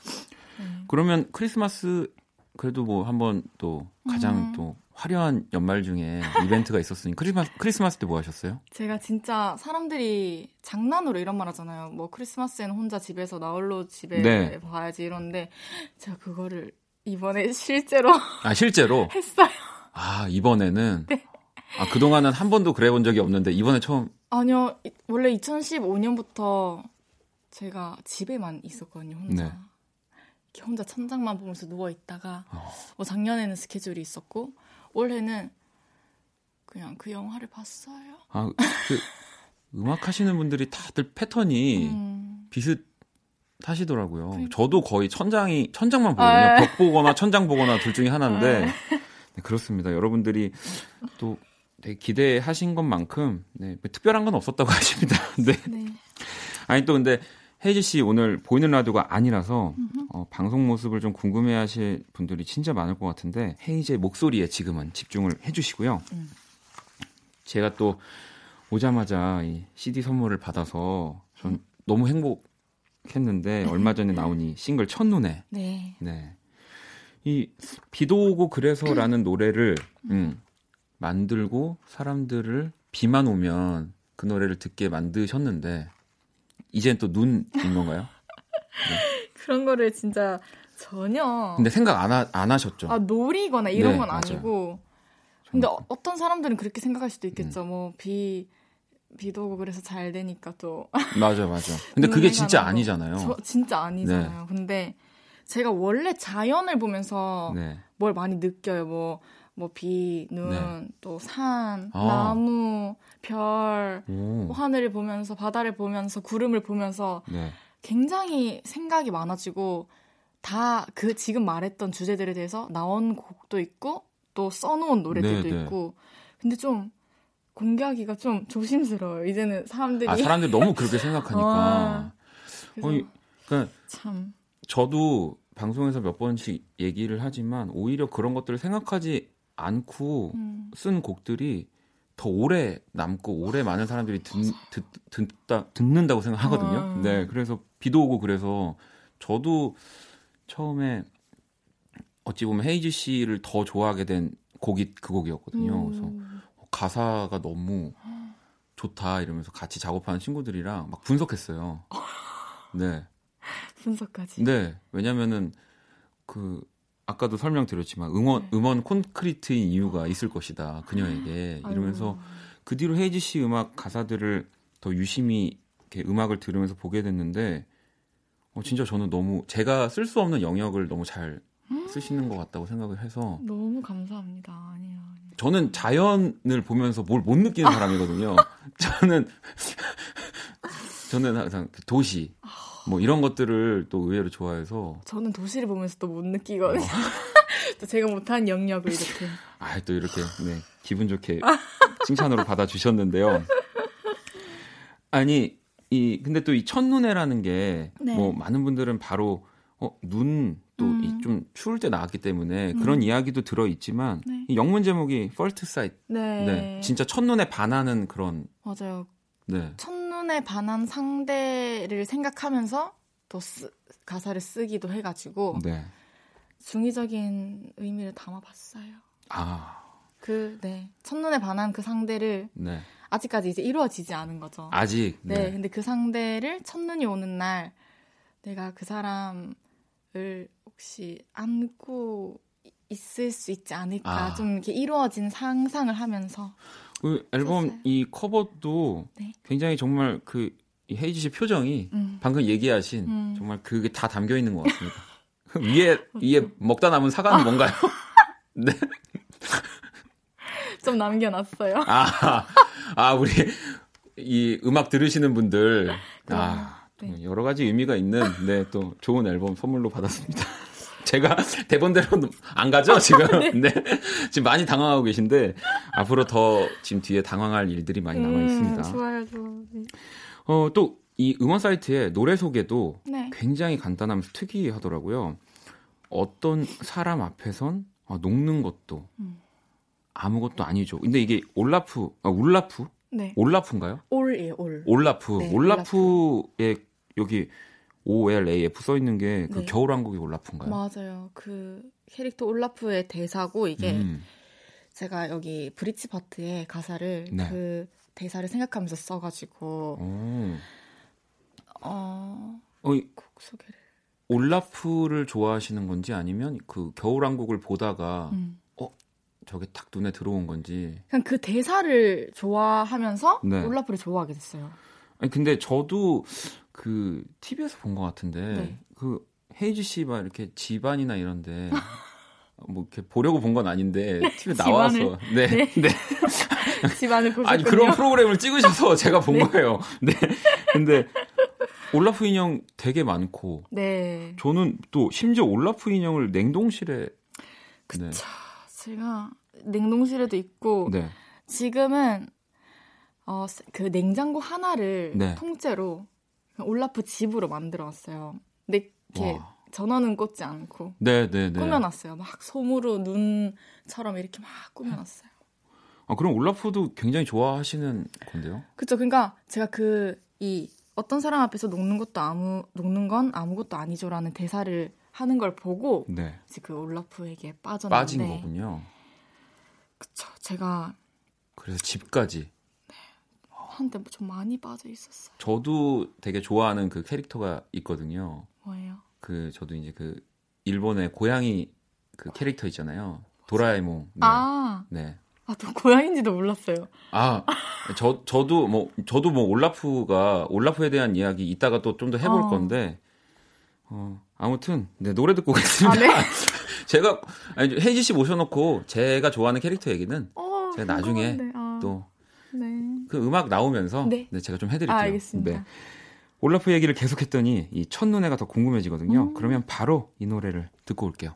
네. 그러면 크리스마스 그래도 뭐 한번 또 가장 음. 또 화려한 연말 중에 이벤트가 있었으니 크리스마스 크리스마스 때 뭐 하셨어요? 제가 진짜 사람들이 장난으로 이런 말 하잖아요. 뭐 크리스마스에는 혼자 집에서 나홀로 집에 네. 봐야지 이런데 제가 그거를 이번에 *laughs* 실제로 아 실제로 했어요. 아 이번에는 네. 아 그동안은 한 번도 그래 본 적이 없는데 이번에 처음 아니요 원래 2015년부터 제가 집에만 있었거든요 혼자. 네. 이렇게 혼자 천장만 보면서 누워 있다가 어. 뭐 작년에는 스케줄이 있었고 올해는 그냥 그 영화를 봤어요. 아, 그 음악 하시는 분들이 다들 패턴이 음. 비슷하시더라고요. 그... 저도 거의 천장이 천장만 보거든요. 아, 벽 보거나 천장 보거나 둘 중에 하나인데 아. 네, 그렇습니다. 여러분들이 또 되게 기대하신 것만큼 네, 뭐 특별한 건 없었다고 *laughs* 하십니다. 네. 네. 아니 또 근데 헤이지 씨 오늘 보이는 라디오가 아니라서 어, 방송 모습을 좀 궁금해하실 분들이 진짜 많을 것 같은데 헤이지의 목소리에 지금은 집중을 해주시고요. 음. 제가 또 오자마자 이 CD 선물을 받아서 전 음. 너무 행복했는데 얼마 전에 나온 이 싱글 첫눈에 네. 네. 이 비도 오고 그래서라는 노래를 음, 만들고 사람들을 비만 오면 그 노래를 듣게 만드셨는데 이젠 또 눈인 건가요? 네. *laughs* 그런 거를 진짜 전혀. 근데 생각 안, 하, 안 하셨죠? 아, 놀이거나 이런 네, 건 아니고. 근데 어, 어떤 사람들은 그렇게 생각할 수도 있겠죠. 음. 뭐, 비, 비도 오고 그래서 잘 되니까 또. 맞아, 맞아. 근데 그게 진짜 아니잖아요. 저, 진짜 아니잖아요. 네. 근데 제가 원래 자연을 보면서 네. 뭘 많이 느껴요. 뭐, 뭐 비, 눈, 네. 또 산, 아. 나무, 별, 뭐 하늘을 보면서 바다를 보면서 구름을 보면서 네. 굉장히 생각이 많아지고 다 그 지금 말했던 주제들에 대해서 나온 곡도 있고 또 써놓은 노래들도 네, 네. 있고 근데 좀 공개하기가 좀 조심스러워요. 이제는 사람들이 아 사람들이 너무 그렇게 생각하니까. *laughs* 어, 그러니까 참 저도 방송에서 몇 번씩 얘기를 하지만 오히려 그런 것들을 생각하지 않고 음. 쓴 곡들이 더 오래 남고 오래 많은 사람들이 듣, 듣, 듣다, 듣는다고 생각하거든요. 아. 네, 그래서 비도 오고 그래서 저도 처음에 어찌 보면 헤이즈 씨를 더 좋아하게 된 곡이 그 곡이었거든요. 음. 그래서 가사가 너무 좋다 이러면서 같이 작업하는 친구들이랑 막 분석했어요. *laughs* 네. 분석까지. 네. 왜냐면은 그 아까도 설명드렸지만 음원 네. 음원 콘크리트인 이유가 있을 것이다 그녀에게 이러면서 그 뒤로 헤이지 씨 음악 가사들을 더 유심히 이렇게 음악을 들으면서 보게 됐는데 어, 진짜 저는 너무 제가 쓸 수 없는 영역을 너무 잘 쓰시는 것 같다고 생각을 해서 너무 감사합니다. 아니요. 저는 자연을 보면서 뭘 못 느끼는 *laughs* 사람이거든요. 저는 *laughs* 저는 항상 그 도시 뭐 이런 것들을 또 의외로 좋아해서 저는 도시를 보면서 또 못 느끼거든요. 어. *laughs* 또 제가 못한 영역을 이렇게. *laughs* 아, 또 이렇게 네, 기분 좋게 칭찬으로 받아주셨는데요. 아니 이 근데 또 이 첫눈에라는 게뭐 네. 많은 분들은 바로 어, 눈 또좀 음. 추울 때 나왔기 때문에 음. 그런 이야기도 들어 있지만 네. 이 영문 제목이 First Sight. 네. 네. 진짜 첫눈에 반하는 그런 맞아요. 네. 첫 눈에 반한 상대를 생각하면서 또 쓰, 가사를 쓰기도 해 가지고 네. 중의적인 의미를 담아봤어요. 아. 그, 네. 첫눈에 반한 그 상대를 네. 아직까지 이제 이루어지지 않은 거죠. 아직? 네. 네. 근데 그 상대를 첫눈이 오는 날 내가 그 사람을 혹시 안고 있을 수 있지 않을까. 아. 좀 이렇게 이루어진 상상을 하면서. 그 앨범 썼어요. 이 커버도 네. 굉장히 정말 그 헤이지 씨 표정이 음. 방금 얘기하신 음. 정말 그게 다 담겨 있는 것 같습니다. 위에 위에 먹다 남은 사과는 뭔가요? *laughs* 네. 좀 남겨놨어요. 아, 아 우리 이 음악 들으시는 분들 아 네. 여러 가지 의미가 있는 네 또 좋은 앨범 선물로 받았습니다. 제가 *laughs* 대본대로 안 가죠 지금 네. *laughs* 네. 지금 많이 당황하고 계신데 앞으로 더 지금 뒤에 당황할 일들이 많이 남아 있습니다. 음, 좋아요, 좋아요. 네. 어또 이 음원 사이트에 노래 소개도 네. 굉장히 간단하면서 특이하더라고요. 어떤 사람 앞에선 아, 녹는 것도 음. 아무것도 아니죠. 근데 이게 올라프, 아, 울라프? 네. 올라프인가요? 올이에요, 올. 올라프. 네, 올라프에 여기 OLAF 써 있는 게그 네. 겨울왕국의 올라프인가요? 맞아요. 그 캐릭터 올라프의 대사고 이게 음. 제가 여기 bridge 파트의 가사를 네. 그 대사를 생각하면서 써가지고 오. 어, 어곡 소개를 올라프를 좋아하시는 건지 아니면 그 겨울왕국을 보다가 음. 어 저게 딱 눈에 들어온 건지 그냥 그 대사를 좋아하면서 네. 올라프를 좋아하게 됐어요. 아니 근데 저도 그 TV에서 본 것 같은데 네. 그 헤이즈 씨막 이렇게 집안이나 이런데 뭐 이렇게 보려고 본 건 아닌데 TV에 *laughs* 나와서 네 네, 네. *laughs* 집안을 보셨군요. 아니 그런 프로그램을 찍으셔서 *laughs* 제가 본 네. 거예요. 네 근데 올라프 인형 되게 많고. 네. 저는 또 심지어 올라프 인형을 냉동실에. 그쵸. 네. 제가 냉동실에도 있고. 네. 지금은 어, 그 냉장고 하나를 네. 통째로 올라프 집으로 만들어놨어요. 근데 이렇게 와. 전원은 꽂지 않고 네, 네, 네. 꾸며놨어요. 막 솜으로 눈처럼 이렇게 막 꾸며놨어요. 아 그럼 올라프도 굉장히 좋아하시는 건데요? 그쵸. 그러니까 제가 그 이 어떤 사람 앞에서 녹는 것도 아무 녹는 건 아무것도 아니죠라는 대사를 하는 걸 보고 네. 이제 그 올라프에게 빠졌는데 빠진 거군요. 그쵸. 제가 그래서 집까지 네. 한때 좀 많이 빠져 있었어요. 저도 되게 좋아하는 그 캐릭터가 있거든요. 뭐예요? 그 저도 이제 그 일본의 고양이 그 캐릭터 있잖아요. 도라에몽. 네. 아. 네. 아, 또 고양인지도 몰랐어요. 아, 저 저도 뭐 저도 뭐 올라프가 올라프에 대한 이야기 이따가 또 좀 더 해볼 어. 건데 어 아무튼 네 노래 듣고 오겠습니다. 아, 네? *laughs* 제가 아니 혜지 씨 모셔놓고 제가 좋아하는 캐릭터 얘기는 어, 제가 나중에 아, 또 그 네. 음악 나오면서 네. 네. 제가 좀 해드릴게요. 아, 알겠습니다. 네. 올라프 얘기를 계속했더니 이 첫눈에가 더 궁금해지거든요. 음. 그러면 바로 이 노래를 듣고 올게요.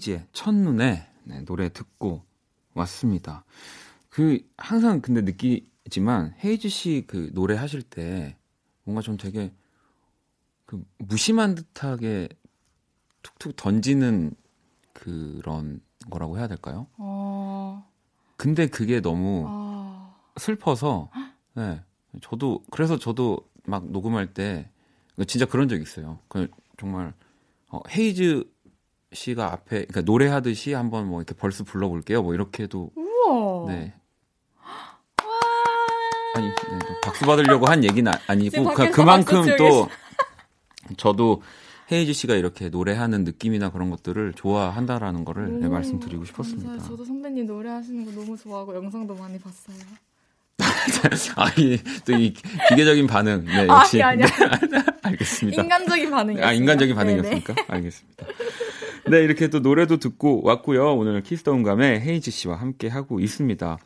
헤이지의 첫눈에 네, 노래 듣고 왔습니다. 그 항상 근데 느끼지만 헤이즈 씨그 노래 하실 때 뭔가 좀 되게 그 무심한 듯하게 툭툭 던지는 그런 거라고 해야 될까요? 어... 근데 그게 너무 어... 슬퍼서 네. 저도 그래서 저도 막 녹음할 때 진짜 그런 적 있어요. 그 정말 어, 헤이즈 씨가 앞에 그러니까 노래하듯이 한번 뭐 이렇게 벌써 불러볼게요. 뭐 이렇게도 우와. 네. 와 아니 네, 박수 받으려고 한 얘기는 아니고 그, 그만큼 또 저도 헤이즈 씨가 이렇게 노래하는 느낌이나 그런 것들을 좋아한다라는 거를 네, 말씀드리고 싶었습니다. 감사해요. 저도 선배님 노래하시는 거 너무 좋아하고 영상도 많이 봤어요. *laughs* 아니 또이 기계적인 반응. 네, 역시. 아니, 아니, *laughs* 네, 알겠습니다. 인간적인 반응이요. 아, 인간적인 반응이었습니까? 네네. 알겠습니다. 네, 이렇게 또 노래도 듣고 왔고요. 오늘 키스더운감에 헤이즈 씨와 함께 하고 있습니다.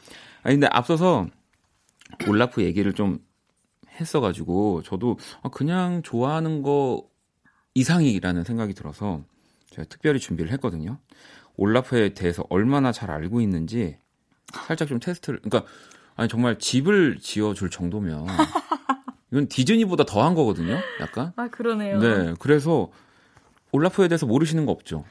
아니 근데 앞서서 올라프 얘기를 좀 했어가지고 저도 아, 그냥 좋아하는 거 이상이라는 생각이 들어서 제가 특별히 준비를 했거든요. 올라프에 대해서 얼마나 잘 알고 있는지 살짝 좀 테스트를 그러니까 아니 정말 집을 지어줄 정도면 *laughs* 이건 디즈니보다 더한 거거든요. 약간. 아 그러네요. 네, 그래서 올라프에 대해서 모르시는 거 없죠?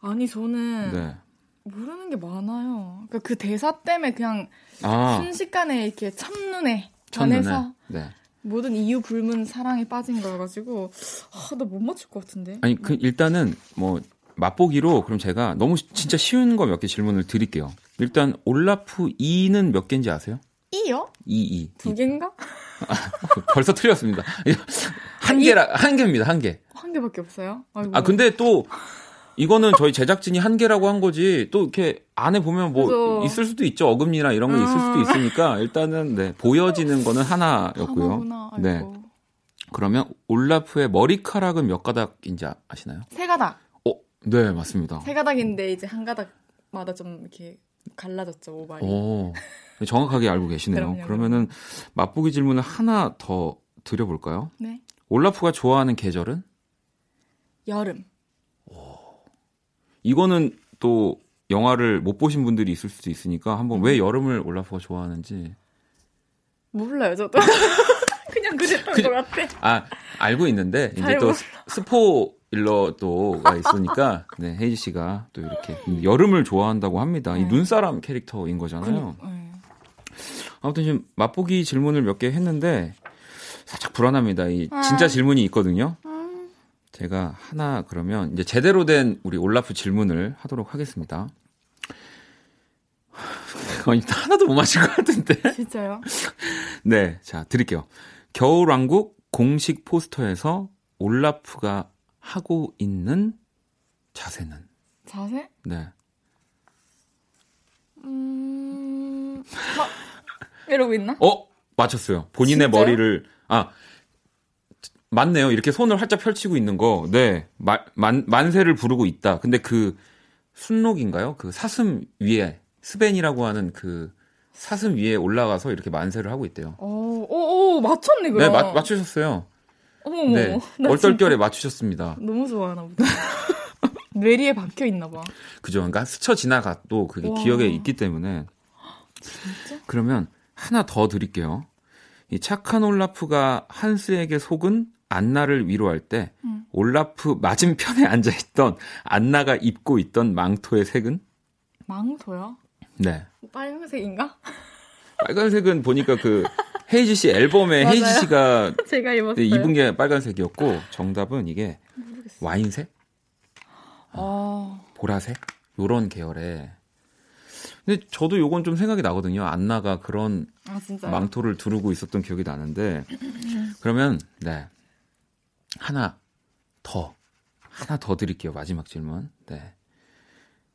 아니 저는 네. 모르는 게 많아요. 그러니까 그 대사 때문에 그냥 아. 순식간에 이렇게 첫눈에 반해서 네. 모든 이유 불문 사랑에 빠진 거여가지고 아, 나못 맞출 것 같은데. 아니 그 일단은 뭐 맛보기로 그럼 제가 너무 진짜 쉬운 거 몇 개 질문을 드릴게요. 일단 올라프 2는 몇 개인지 아세요? 2요? 2, 2. 두 개인가? 벌써 틀렸습니다. 한 개라 한 개입니다. 한 개. 한 개밖에 없어요? 아이고. 아 근데 또 이거는 저희 제작진이 한 개라고 한 거지 또 이렇게 안에 보면 뭐 그죠. 있을 수도 있죠 어금니나 이런 거 아. 있을 수도 있으니까 일단은 네 보여지는 거는 하나였고요. 하나구나. 네. 그러면 올라프의 머리카락은 몇 가닥인지 아시나요? 세 가닥. 어, 네 맞습니다. 세 가닥인데 이제 한 가닥마다 좀 이렇게 갈라졌죠 모발이. 오, 정확하게 알고 계시네요. 그러면은 맛보기 질문을 하나 더 드려볼까요? 네. 올라프가 좋아하는 계절은? 여름. 이거는 또 영화를 못 보신 분들이 있을 수도 있으니까 한번 왜 여름을 올라프가 좋아하는지 몰라요 저도 *laughs* 그냥 그랬던 그, 것 같아. 아 알고 있는데 이제 또 스포일러도가 있으니까 네 헤이지 씨가 또 이렇게 여름을 좋아한다고 합니다. 네. 이 눈사람 캐릭터인 거잖아요. 네. 아무튼 지금 맛보기 질문을 몇 개 했는데 살짝 불안합니다. 이 진짜 아. 질문이 있거든요. 제가 하나 그러면 이제 제대로 된 우리 올라프 질문을 하도록 하겠습니다. *laughs* 아니, 하나도 못 맞힌 것 같은데. *laughs* 진짜요? *laughs* 네, 자, 드릴게요. 겨울왕국 공식 포스터에서 올라프가 하고 있는 자세는? 자세? 네. 음, 막, 이러고 있나? 어? 맞췄어요. 본인의 진짜요? 머리를, 아, 맞네요. 이렇게 손을 활짝 펼치고 있는 거. 네. 마, 만, 만세를 부르고 있다. 근데 그 순록인가요? 그 사슴 위에 스벤이라고 하는 그 사슴 위에 올라가서 이렇게 만세를 하고 있대요. 오, 오, 오 맞췄네, 그럼. 네, 마, 맞추셨어요. 어머, 네. 얼떨결에 맞추셨습니다. 너무 좋아하나 보다. *laughs* 뇌리에 박혀 있나 봐. 그죠. 그러니까 스쳐 지나가도 그게 와. 기억에 있기 때문에. 진짜? 그러면 하나 더 드릴게요. 이 착한 올라프가 한스에게 속은 안나를 위로할 때 음. 올라프 맞은편에 *laughs* 앉아 있던 안나가 입고 있던 망토의 색은? 망토요? 네. 빨간색인가? *laughs* 빨간색은 보니까 그 헤이지 씨 앨범에 헤이지 씨가 *laughs* 제가 입었어요. 네, 입은 게 빨간색이었고 정답은 이게 모르겠어요. 와인색? 어... 보라색? 요런 계열의 근데 저도 요건 좀 생각이 나거든요. 안나가 그런 아, 망토를 두르고 있었던 기억이 나는데 그러면 네 하나 더 하나 더 드릴게요. 마지막 질문. 네.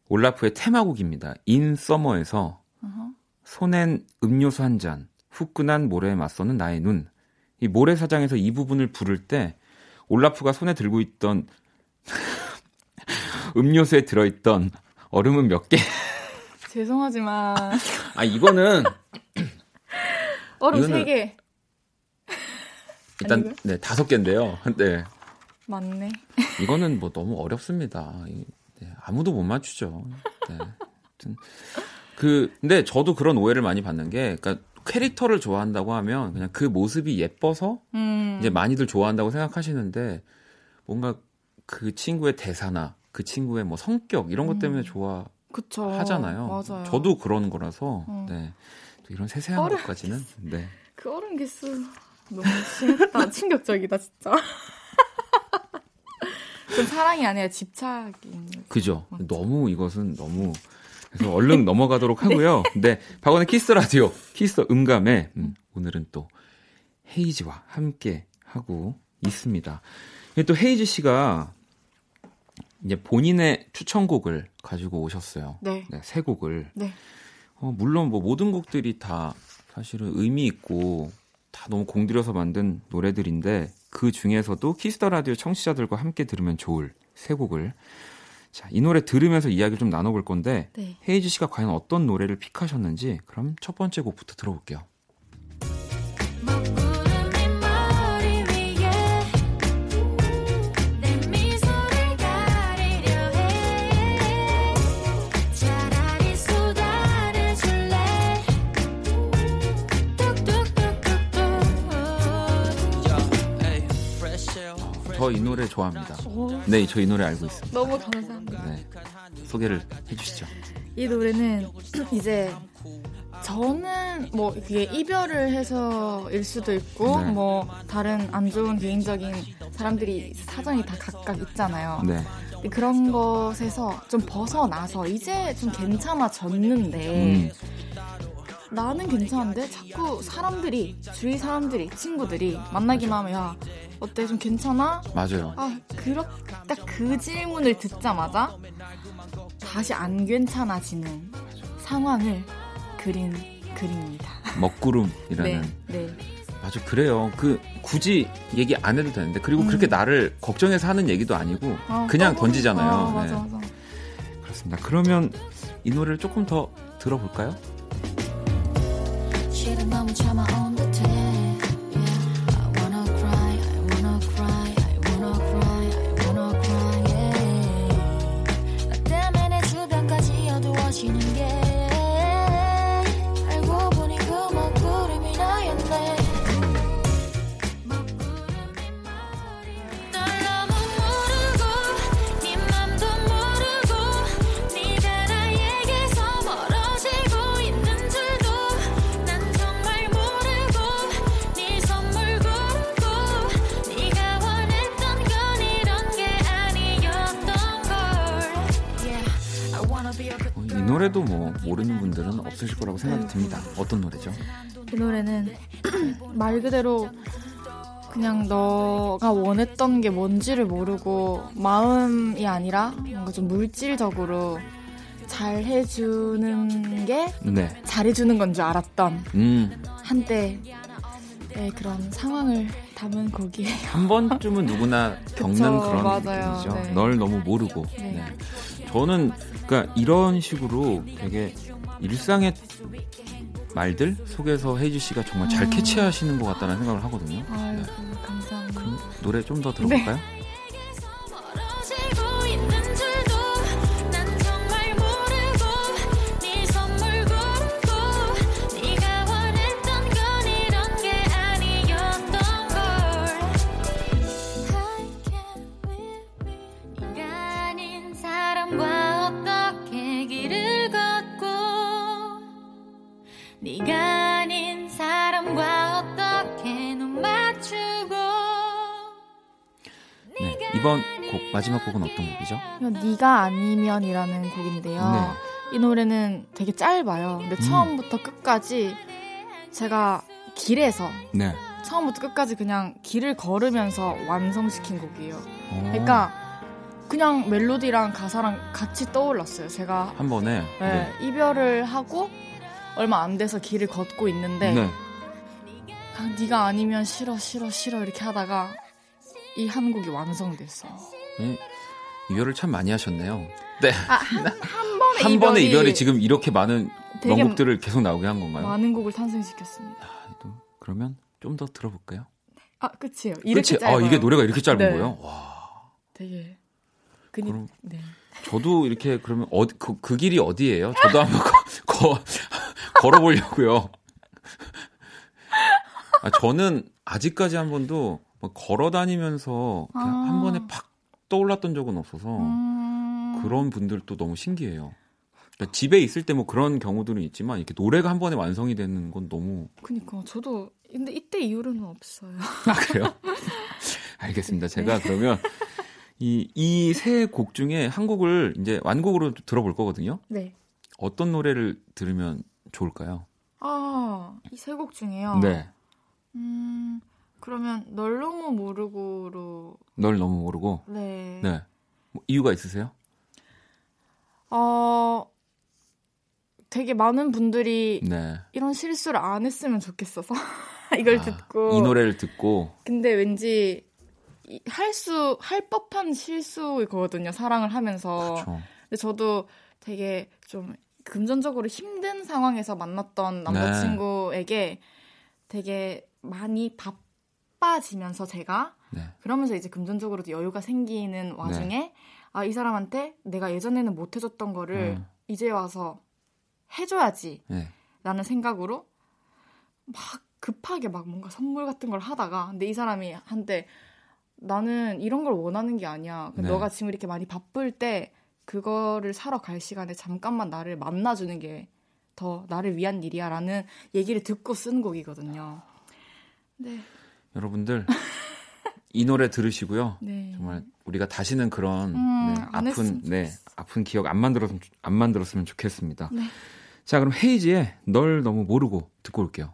올라프의 테마곡입니다. 인 서머에서 uh-huh. 손엔 음료수 한 잔, 후끈한 모래에 맞서는 나의 눈. 이 모래사장에서 이 부분을 부를 때 올라프가 손에 들고 있던 *laughs* 음료수에 들어있던 얼음은 몇 개? 죄송하지만 *laughs* 아 이거는 *laughs* 얼음 세 개. 일단 네 다섯 개인데요. 네. 맞네. 이거는 뭐 너무 어렵습니다. 네, 아무도 못 맞추죠. 네. 그 근데 저도 그런 오해를 많이 받는 게 그러니까 캐릭터를 좋아한다고 하면 그냥 그 모습이 예뻐서 음. 이제 많이들 좋아한다고 생각하시는데 뭔가 그 친구의 대사나 그 친구의 뭐 성격 이런 것 음. 때문에 좋아 그쵸. 하잖아요. 맞아요. 저도 그런 거라서 어. 네. 이런 세세한 것까지는 네. 그 어른 개수 너무 심했다. *laughs* 충격적이다, 진짜. *laughs* 그 사랑이 아니라 집착인. 그죠. 맞죠? 너무 이것은 너무. 그래서 얼른 넘어가도록 *laughs* 하고요. 네. 네. 박원의 키스 더 라디오, 키스 음감회 음, 오늘은 또 헤이즈와 함께 하고 있습니다. 또 헤이즈 씨가 이제 본인의 추천곡을 가지고 오셨어요. 네. 네, 세 곡을. 네. 어, 물론 뭐 모든 곡들이 다 사실은 의미 있고 다 너무 공들여서 만든 노래들인데 그 중에서도 키스 더 라디오 청취자들과 함께 들으면 좋을 세 곡을 자, 이 노래 들으면서 이야기를 좀 나눠 볼 건데 네. 헤이즈 씨가 과연 어떤 노래를 pick하셨는지 그럼 첫 번째 곡부터 들어볼게요. 저 이 노래 좋아합니다. 네, 저 이 노래 알고 있습니다. 너무 감사합니다. 네, 소개를 해주시죠. 이 노래는 *clears throat* 이제 저는 뭐 그게 이별을 해서일 수도 있고 네. 뭐 다른 안 좋은 개인적인 사람들이 사정이 다 각각 있잖아요. 네. 그런 것에서 좀 벗어나서 이제 좀 괜찮아졌는데 음. 나는 괜찮은데 자꾸 사람들이 주위 사람들이 친구들이 만나기만 하면 야 어때 좀 괜찮아? 맞아요. 아 그렇 딱그 질문을 듣자마자 다시 안 괜찮아지는 상황을 그린 그림입니다. 먹구름이라는. *laughs* 네, 네. 맞아 그래요. 그 굳이 얘기 안 해도 되는데 그리고 음. 그렇게 나를 걱정해서 하는 얘기도 아니고 어, 그냥 어, 던지잖아요. 어, 맞아, 네. 맞아. 그렇습니다. 그러면 이 노래를 조금 더 들어볼까요? 노래 생각이 듭니다. 어떤 노래죠? 이 노래는 *clears throat* 말 그대로 그냥 너가 원했던 게 뭔지를 모르고 마음이 아니라 뭔가 좀 물질적으로 잘 해주는 게 네. 잘해주는 건 줄 알았던 음. 한때 의 그런 상황을 담은 곡이에요. 한 번쯤은 누구나 *laughs* 겪는 그쵸, 그런 맞아요. 느낌이죠. 네. 널 너무 모르고. 네. 네. 저는 그러니까 이런 식으로 되게 일상의 말들 속에서 헤이즈 씨가 정말 잘 음. 캐치하시는 것 같다는 생각을 하거든요. 아유, 네. 감사합니다. 그럼 노래 좀 더 들어볼까요? 네. 네가 아닌 사람과 어떻게 눈 맞추고 네, 이번 곡 마지막 곡은 어떤 곡이죠? 네가 아니면이라는 곡인데요. 네. 이 노래는 되게 짧아요. 근데 음. 처음부터 끝까지 제가 길에서 네. 처음부터 끝까지 그냥 길을 걸으면서 완성시킨 곡이에요. 오. 그러니까 그냥 멜로디랑 가사랑 같이 떠올랐어요. 제가 한 번에 네, 네. 이별을 하고 얼마 안 돼서 길을 걷고 있는데 네. 아, 네가 아니면 싫어 싫어 싫어 이렇게 하다가 이 한 곡이 완성됐어. 네. 이별을 참 많이 하셨네요. 네. 아, 한, 한 번의 한 이별이, 번의 이별이 지금 이렇게 많은 명곡들을 계속 나오게 한 건가요? 많은 곡을 탄생시켰습니다. 아, 또 그러면 좀 더 들어볼까요? 아, 끝이에요. 이렇게 끝이, 아, 이게 노래가 이렇게 짧은 네. 거예요? 와. 되게 그니, 그럼 네. 저도 이렇게 그러면 어디 그, 그 길이 어디예요? 저도 한번 거, 거 걸어보려고요. *laughs* 아, 저는 아직까지 한 번도 걸어 다니면서 아. 한 번에 팍 떠올랐던 적은 없어서 음. 그런 분들도 너무 신기해요. 그러니까 집에 있을 때 뭐 그런 경우들은 있지만 이렇게 노래가 한 번에 완성이 되는 건 너무. 그니까 저도 근데 이때 이후로는 없어요. *laughs* 아 그래요? 알겠습니다. 제가 네. 그러면 이 이 세 곡 중에 한 곡을 이제 완곡으로 들어볼 거거든요. 네. 어떤 노래를 들으면 좋을까요? 아, 이 세 곡 중에요? 네. 음, 그러면 널 너무 모르고로. 널 너무 모르고? 네. 네. 뭐 이유가 있으세요? 어, 되게 많은 분들이 네. 이런 실수를 안 했으면 좋겠어서 *laughs* 이걸 아, 듣고 이 노래를 듣고 근데 왠지 할 수할 법한 실수거든요 사랑을 하면서 그쵸. 근데 저도 되게 좀 금전적으로 힘든 상황에서 만났던 남자친구에게 네. 되게 많이 바빠지면서 제가 네. 그러면서 이제 금전적으로도 여유가 생기는 와중에 네. 아이 사람한테 내가 예전에는 못 해줬던 거를 음. 이제 와서 해줘야지 네. 라는 생각으로 막 급하게 막 뭔가 선물 같은 걸 하다가 근데 이 사람이 한때 나는 이런 걸 원하는 게 아니야. 네. 너가 지금 이렇게 많이 바쁠 때 그거를 사러 갈 시간에 잠깐만 나를 만나주는 게 더 나를 위한 일이야라는 얘기를 듣고 쓴 곡이거든요. 네. 여러분들 이 노래 들으시고요. *laughs* 네. 정말 우리가 다시는 그런 음, 네, 아픈 네 아픈 기억 안 만들었으면 안 만들었으면 좋겠습니다. 네. 자, 그럼 헤이지의 널 너무 모르고 듣고 올게요.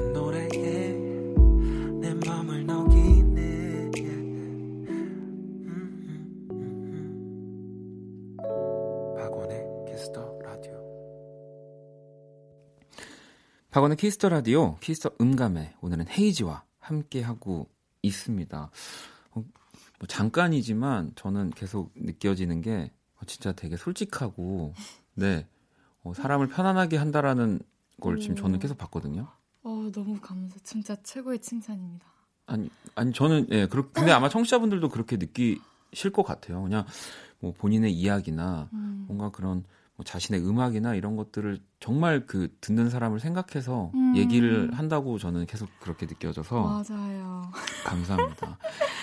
박원의 키스 더 라디오, 키스 더 음감회 오늘은 헤이즈와 함께 하고 있습니다. 어, 뭐 잠깐이지만 저는 계속 느껴지는 게 어, 진짜 되게 솔직하고 네 어, 사람을 편안하게 한다라는 걸 지금 저는 계속 봤거든요. 어 너무 감사. 진짜 최고의 칭찬입니다. 아니 아니 저는 예 그렇 근데 아마 청취자분들도 그렇게 느끼실 것 같아요. 그냥 뭐 본인의 이야기나 음. 뭔가 그런 뭐 자신의 음악이나 이런 것들을 정말 그 듣는 사람을 생각해서 음. 얘기를 한다고 저는 계속 그렇게 느껴져서 맞아요. 감사합니다.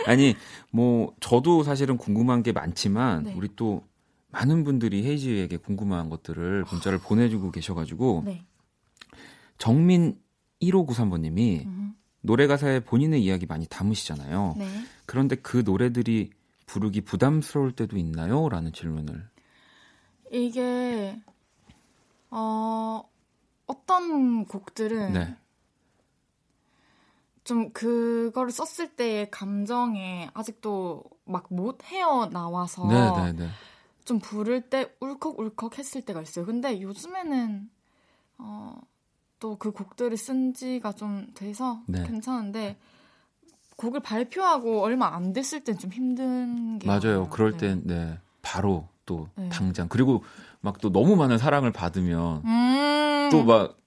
아니 뭐 저도 사실은 궁금한 게 많지만 네. 우리 또 많은 분들이 헤이지에게 궁금한 것들을 문자를 보내주고 계셔가지고 네. 정민 1593번님이 음. 노래 가사에 본인의 이야기 많이 담으시잖아요. 네. 그런데 그 노래들이 부르기 부담스러울 때도 있나요? 라는 질문을 이게 어 어떤 곡들은 네. 좀 그거를 썼을 때의 감정에 아직도 막 못 헤어 나와서 네, 네, 네, 좀 부를 때 울컥울컥 했을 때가 있어요. 근데 요즘에는 어, 또 그 곡들을 쓴 지가 좀 돼서 네. 괜찮은데 곡을 발표하고 얼마 안 됐을 땐 좀 힘든 게 맞아요. 많아요. 그럴 땐 네. 바로 또 네. 당장 그리고 막 또 너무 많은 사랑을 받으면 음~ 또막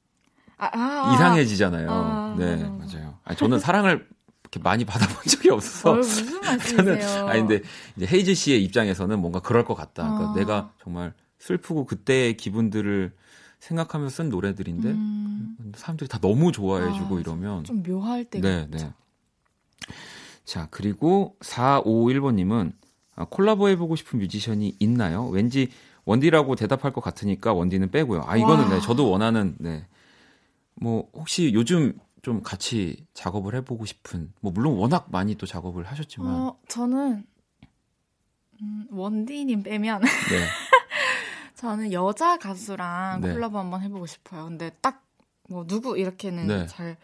아, 아, 이상해지잖아요. 아, 네 맞아요. 아니, 저는 사랑을 이렇게 많이 받아본 적이 없어서. 어, 무슨 *laughs* 말씀이세요? 아니 근데 이제 헤이즈 씨의 입장에서는 뭔가 그럴 것 같다. 그러니까 아. 내가 정말 슬프고 그때의 기분들을 생각하면서 쓴 노래들인데 음. 사람들이 다 너무 좋아해주고 아, 이러면 좀 묘할 때가 네. 네. 자 그리고 451번님은 아, 콜라보해보고 싶은 뮤지션이 있나요? 왠지 원디라고 대답할 것 같으니까 원디는 빼고요. 아 이거는 네, 저도 원하는 네. 뭐 혹시 요즘 좀 같이 작업을 해보고 싶은 뭐 물론 워낙 많이 또 작업을 하셨지만 어, 저는 음, 원디님 빼면 *laughs* 네. 저는 여자 가수랑 네. 콜라보 한번 해보고 싶어요. 근데 딱 뭐 누구 이렇게는 네. 잘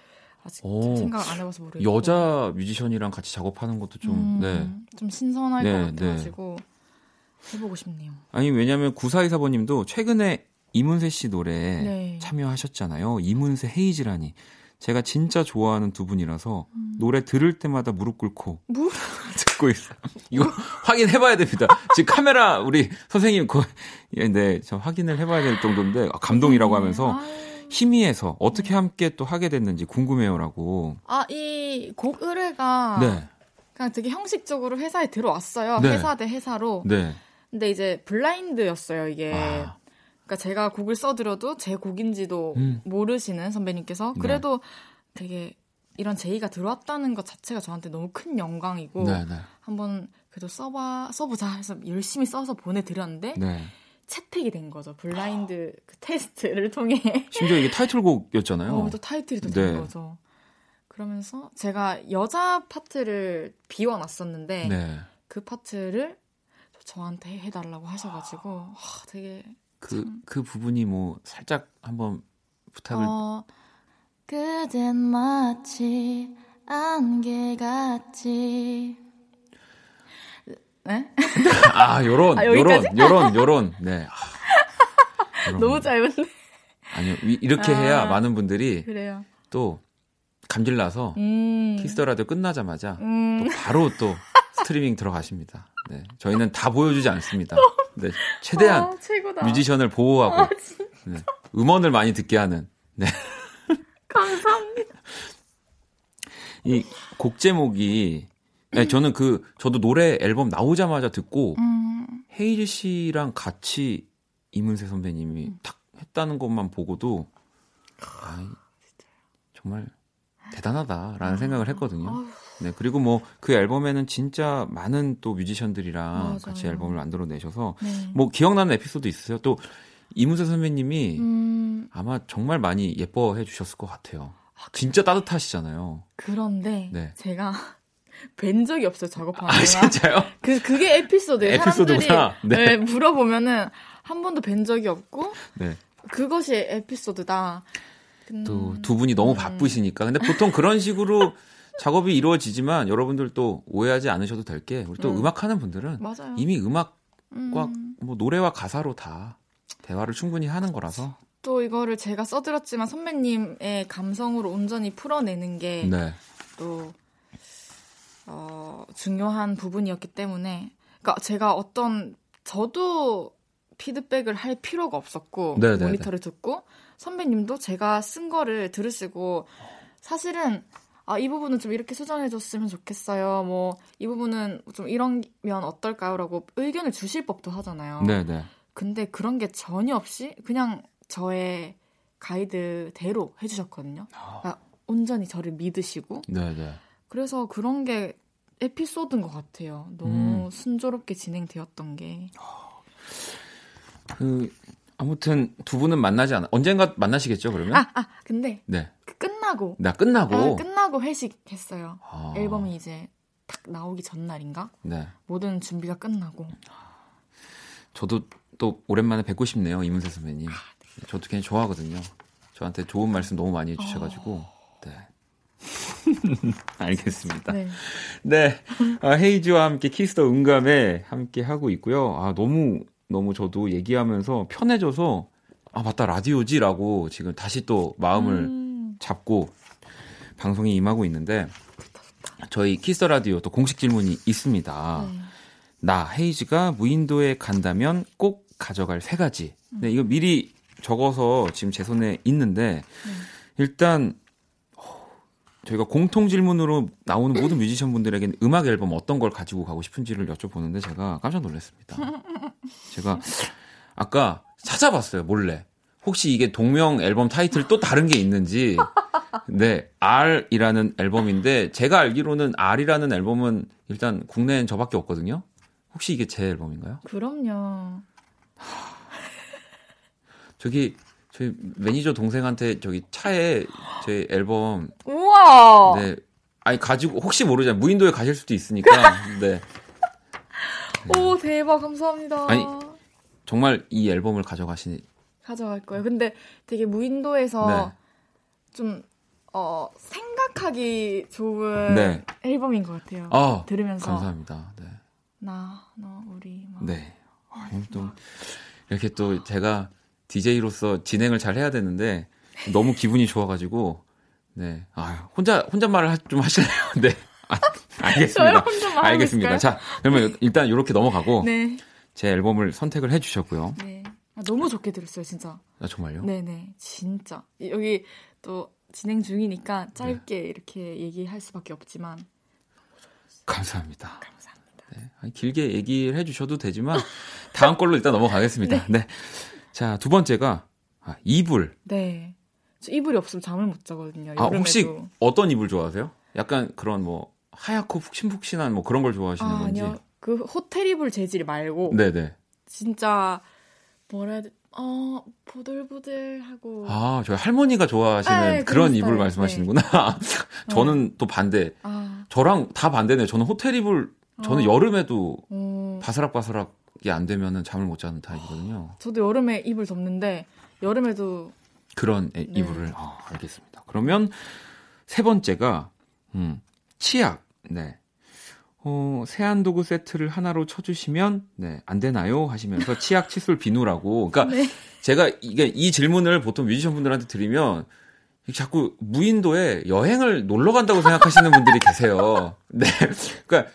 아직 오, 생각 안 해봐서 모르겠고 여자 뮤지션이랑 같이 작업하는 것도 좀 음, 네. 좀 신선할 네, 것 같아가지고 네. 해보고 싶네요. 아니 왜냐하면 9424번님도 최근에 이문세 씨 노래 네. 참여하셨잖아요. 이문세 헤이즈라니 제가 진짜 좋아하는 두 분이라서 음. 노래 들을 때마다 무릎 꿇고 *laughs* 무릎 *laughs* 듣고 있어요. 이거 확인해 봐야 됩니다. 지금 카메라 우리 선생님 거, 예, 네, 저 확인을 해 봐야 될 정도인데 아, 감동이라고 음. 하면서 희미해서 어떻게 함께 또 하게 됐는지 궁금해요라고. 아, 이 곡 의뢰가 네. 그냥 되게 형식적으로 회사에 들어왔어요. 네. 회사 대 회사로. 네. 근데 이제 블라인드였어요, 이게. 아. 그러니까 제가 곡을 써드려도 제 곡인지도 음. 모르시는 선배님께서 네. 그래도 네. 되게 이런 제의가 들어왔다는 것 자체가 저한테 너무 큰 영광이고 네, 네. 한번 그래도 써봐 써보자 해서 열심히 써서 보내드렸는데 네. 채택이 된 거죠 블라인드 그 테스트를 통해 심지어 이게 타이틀곡이었잖아요. 어, 또 타이틀이 또된 네. 거죠. 그러면서 제가 여자 파트를 비워놨었는데 네. 그 파트를 저한테 해달라고 하셔가지고 와, 되게 그, 참. 그 부분이 뭐 살짝 한번 부탁을. 어, 그댄 마치 안개같이. 네? 아, 요런, 아, 요런, 요런, 요런. 네. 아, *laughs* 너무 짧은데. 아니요, 이렇게 아, 해야 많은 분들이 그래요. 또 감질나서 음. 키스 더 라디오 끝나자마자 음. 또 바로 또 스트리밍 들어가십니다. 네, 저희는 다 보여주지 않습니다. *laughs* 네, 최대한 아, 뮤지션을 보호하고 아, 네, 음원을 많이 듣게 하는. 네. 감사합니다. *laughs* 이 곡 제목이 네, 저는 그 저도 노래 앨범 나오자마자 듣고 음. 헤이즈 씨랑 같이 이문세 선배님이 음. 탁 했다는 것만 보고도 아, 정말 대단하다라는 아. 생각을 했거든요. 아유. 네, 그리고 뭐 그 앨범에는 진짜 많은 또 뮤지션들이랑 맞아요. 같이 앨범을 만들어 내셔서 네. 뭐 기억나는 에피소드 있으세요? 또 이문세 선배님이 음... 아마 정말 많이 예뻐해 주셨을 것 같아요. 아, 진짜 따뜻하시잖아요. 그런데 네. 제가 뵌 적이 없어요 작업하는 아, 진짜요? 그 그게 에피소드예요. 에피소드구나. 네. 네. 물어보면은 한 번도 뵌 적이 없고 네. 그것이 에피소드다. 또두 분이 너무 음. 바쁘시니까. 근데 보통 그런 식으로 *laughs* 작업이 이루어지지만 여러분들 또 오해하지 않으셔도 될 게 우리 또 음. 악 하는 분들은 맞아요. 이미 음악과 음. 뭐 노래와 가사로 다 대화를 충분히 하는 거라서 또 이거를 제가 써드렸지만 선배님의 감성으로 온전히 풀어내는 게또 네. 어, 중요한 부분이었기 때문에 그러니까 제가 어떤 저도 피드백을 할 필요가 없었고 네네네. 네, 네. 모니터를 듣고 선배님도 제가 쓴 거를 들으시고 사실은 아, 이 부분은 좀 이렇게 수정해줬으면 좋겠어요. 뭐, 이 부분은 좀 이러면 어떨까요? 라고 의견을 주실 법도 하잖아요. 네네. 근데 그런 게 전혀 없이 그냥 저의 가이드대로 해주셨거든요. 아. 그러니까 온전히 저를 믿으시고. 네네. 그래서 그런 게 에피소드인 것 같아요. 너무 음. 순조롭게 진행되었던 게. 그, 아무튼 두 분은 만나지 않아. 언젠가 만나시겠죠, 그러면? 아, 아, 근데. 네. 끝나고. 나 끝나고. 아, 끝나고 회식했어요. 아. 앨범이 이제 딱 나오기 전날인가? 네. 모든 준비가 끝나고. 저도 또 오랜만에 뵙고 싶네요, 이문세 선배님. 아, 네. 저도 그냥 좋아하거든요. 저한테 좋은 말씀 너무 많이 해주셔가지고. 어. 네. *laughs* 알겠습니다. 네. 네. 아, 헤이즈와 함께 키스 더 음감회 함께 하고 있고요. 아, 너무, 너무 저도 얘기하면서 편해져서, 아, 맞다, 라디오지라고 지금 다시 또 마음을 음. 잡고 방송에 임하고 있는데 저희 키스 라디오 또 공식 질문이 있습니다. 네. 나 헤이즈가 무인도에 간다면 꼭 가져갈 세 가지. 네, 이거 미리 적어서 지금 제 손에 있는데 네. 일단 저희가 공통 질문으로 나오는 모든 뮤지션 분들에게 음악 앨범 어떤 걸 가지고 가고 싶은지를 여쭤보는데 제가 깜짝 놀랐습니다. 제가 아까 찾아봤어요, 몰래. 혹시 이게 동명 앨범 타이틀 또 다른 게 있는지. 네, R이라는 앨범인데 제가 알기로는 R이라는 앨범은 일단 국내엔 저밖에 없거든요. 혹시 이게 제 앨범인가요? 그럼요. 저기 저희 매니저 동생한테 저기 차에 제 앨범 우와. 네. 아니 가지고 혹시 모르잖아요. 무인도에 가실 수도 있으니까. *laughs* 네. 오 대박 감사합니다. 아니 정말 이 앨범을 가져가시니 가져갈 거예요. 근데 되게 무인도에서 네. 좀 어, 생각하기 좋은 네. 앨범인 것 같아요. 아, 들으면서 감사합니다. 네. 나, 너, 우리. 막. 네. 아, 또 이렇게 또 제가 DJ로서 진행을 잘 해야 되는데 너무 기분이 좋아가지고 네. 아, 혼자 혼잣말을 좀 하실래요? *laughs* 네. 아, 알겠습니다. 알겠습니다. 자, 그러면 일단 이렇게 넘어가고 네. 제 앨범을 선택을 해 주셨고요. 네. 아, 너무 좋게 들었어요, 진짜. 아, 정말요? 네, 네. 진짜. 여기 또 진행 중이니까 짧게 네. 이렇게 얘기할 수밖에 없지만 감사합니다. 감사합니다. 네. 아니, 길게 얘기를 해 주셔도 되지만 다음 걸로 일단 넘어가겠습니다. *laughs* 네. 네. 자, 두 번째가 아, 이불. 네. 저 이불이 없으면 잠을 못 자거든요. 아, 혹시 어떤 이불 좋아하세요? 약간 그런 뭐 하얗고 푹신푹신한 뭐 그런 걸 좋아하시는 아, 건지. 아니요. 그 호텔 이불 재질 말고. 네네. 진짜 뭐라 해야 돼? 어, 보들보들하고. 아, 저희 할머니가 좋아하시는 네, 그런 이불 네. 말씀하시는구나. 네. *laughs* 저는 또 반대. 아. 저랑 다 반대네요. 저는 호텔 이불, 저는 어. 여름에도 어. 바스락바스락 이안 되면은 잠을 못 자는 타입이거든요. 저도 여름에 이불 덮는데, 여름에도. 그런 네. 이불을. 아, 알겠습니다. 그러면 세 번째가, 음, 치약. 네. 어, 세안 도구 세트를 하나로 쳐주시면, 네, 안 되나요? 하시면서 *laughs* 치약, 칫솔, 비누라고. 그러니까 네. 제가 이게 이 질문을 보통 뮤지션 분들한테 드리면 자꾸 무인도에 여행을 놀러 간다고 생각하시는 분들이 계세요. *laughs* 네. 그러니까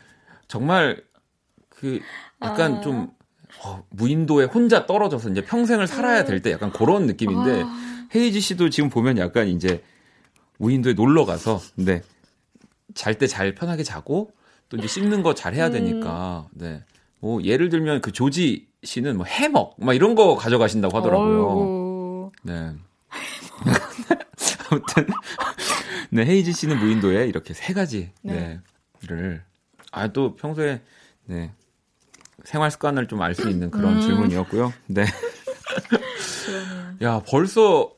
정말 그 약간 아. 좀 어, 무인도에 혼자 떨어져서 이제 평생을 살아야 될 때 약간 그런 느낌인데 아. 헤이지 씨도 지금 보면 약간 이제 무인도에 놀러 가서 네. 잘 때 잘 편하게 자고 또 이제 씹는 거 잘 해야 음. 되니까. 네. 뭐 예를 들면 그 조지 씨는 뭐 해먹 막 이런 거 가져가신다고 하더라고요. 어이구. 네. *laughs* 아무튼 네 헤이즈 씨는 무인도에 이렇게 세 가지 네. 를아또 평소에 네 생활 습관을 좀 알 수 있는 그런 음. 질문이었고요. 네. 야 벌써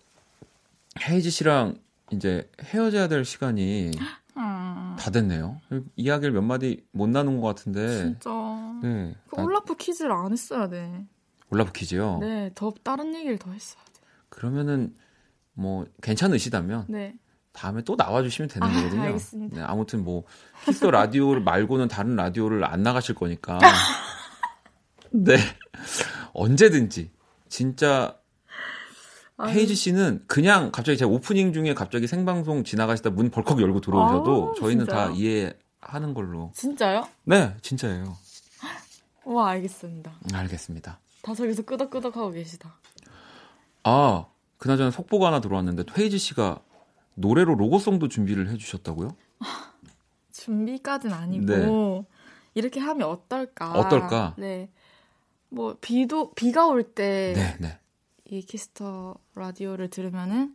헤이즈 씨랑 이제 헤어져야 될 시간이 음. 다 됐네요. 이야기를 몇 마디 못 나눈 것 같은데. 진짜. 네. 그 올라프 퀴즈를 안 했어야 돼. 올라프 퀴즈요? 네, 더 다른 얘기를 더 했어야 돼. 그러면은 뭐 괜찮으시다면 네. 다음에 또 나와주시면 되는 아, 거거든요. 알겠습니다. 네, 아무튼 뭐 키스 라디오 말고는 다른 라디오를 안 나가실 거니까. *laughs* *laughs* 네. 언제든지 진짜 헤이즈 씨는 그냥 갑자기 제가 오프닝 중에 갑자기 생방송 지나가시다 문 벌컥 열고 들어오셔도 아, 저희는 진짜요? 다 이해하는 걸로. 진짜요? 네, 진짜예요. 와, 알겠습니다. 알겠습니다. 다 저기서 끄덕끄덕 하고 계시다. 아, 그나저나 속보가 하나 들어왔는데 헤이즈 씨가 노래로 로고송도 준비를 해주셨다고요? *laughs* 준비까지는 아니고 네. 이렇게 하면 어떨까? 어떨까? 네. 뭐 비도 비가 올때 네, 네. 이 키스 더 라디오를 들으면은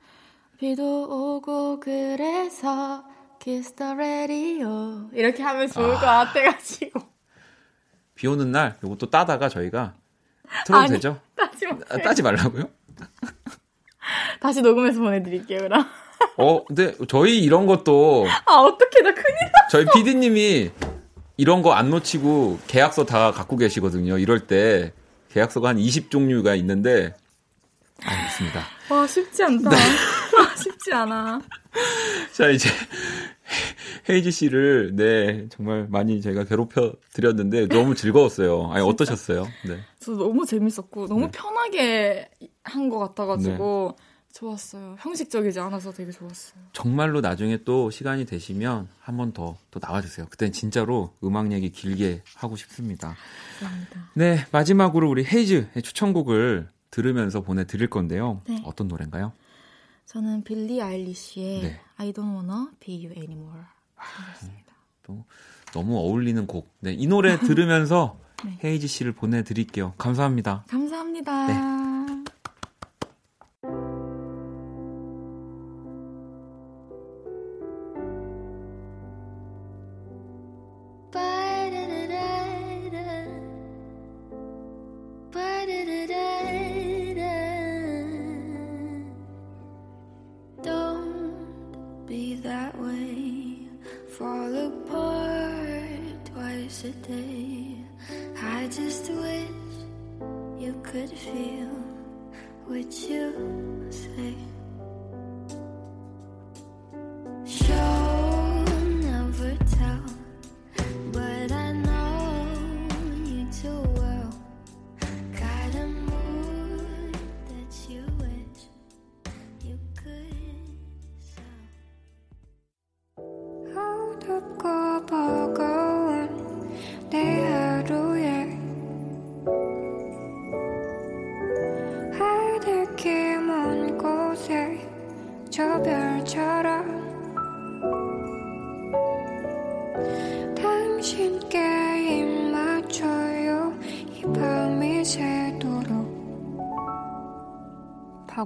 비도 오고 그래서 키스 더 라디오 이렇게 하면 좋을 아. 것 같아가지고 비 오는 날 요것도 따다가 저희가 틀어도 아니, 되죠? *laughs* 따지 아, 따지 말라고요? *laughs* 다시 녹음해서 보내드릴게요 그럼 어 근데 저희 이런 것도 아 어떻게 나 큰일 났어 저희 PD님이 이런 거 안 놓치고 계약서 다 갖고 계시거든요 이럴 때 계약서가 한 20종류가 있는데 알겠습니다. 와, 쉽지 않다. 네. 쉽지 않아. *laughs* 자, 이제 헤이지 씨를 네 정말 많이 제가 괴롭혀 드렸는데 너무 즐거웠어요. 아니 어떠셨어요? 네. 저 너무 재밌었고 너무 네. 편하게 한 것 같아 가지고 네. 좋았어요. 형식적이지 않아서 되게 좋았어요. 정말로 나중에 또 시간이 되시면 한 번 더 또 나와주세요. 그땐 진짜로 음악 얘기 길게 하고 싶습니다. 감사합니다. 네 마지막으로 우리 헤이즈의 추천곡을 들으면서 보내드릴 건데요. 네. 어떤 노래인가요? 저는 빌리 아일리시의 네. I don't wanna be you anymore. 아, 또 너무 어울리는 곡. 네, 이 노래 *laughs* 들으면서 네. 헤이지 씨를 보내드릴게요. 감사합니다. 감사합니다. 네. yesterday. I just wish you could feel what you say.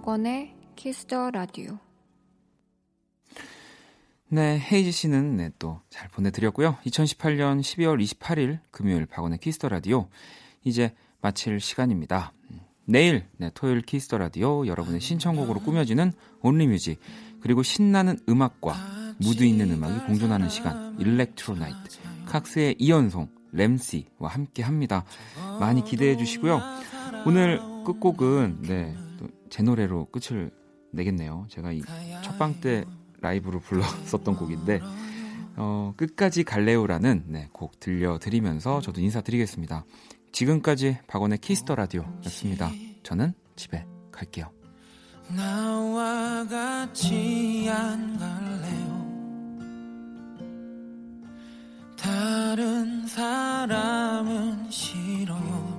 박원의 키스 더 라디오 네, 헤이즈 씨는 네, 또 잘 보내드렸고요. 2018년 12월 28일 금요일 박원의 키스 더 라디오 이제 마칠 시간입니다. 내일 네, 토요일 키스 더 라디오 여러분의 신청곡으로 꾸며지는 only music 그리고 신나는 음악과 무드 있는 음악이 공존하는 시간 electro night 칵스의 이현송 램시와 함께 합니다. 많이 기대해 주시고요. 오늘 끝곡은 네, 제 노래로 끝을 내겠네요. 제가 이 첫방 때 라이브로 불렀었던 곡인데 어, 끝까지 갈래요라는 네, 곡 들려드리면서 저도 인사드리겠습니다. 지금까지 박원의 키스 더 라디오였습니다. 저는 집에 갈게요. 나와 같이 안 갈래요. 다른 사람은 싫어요.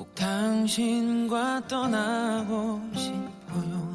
꼭 당신과 떠나고 싶어요.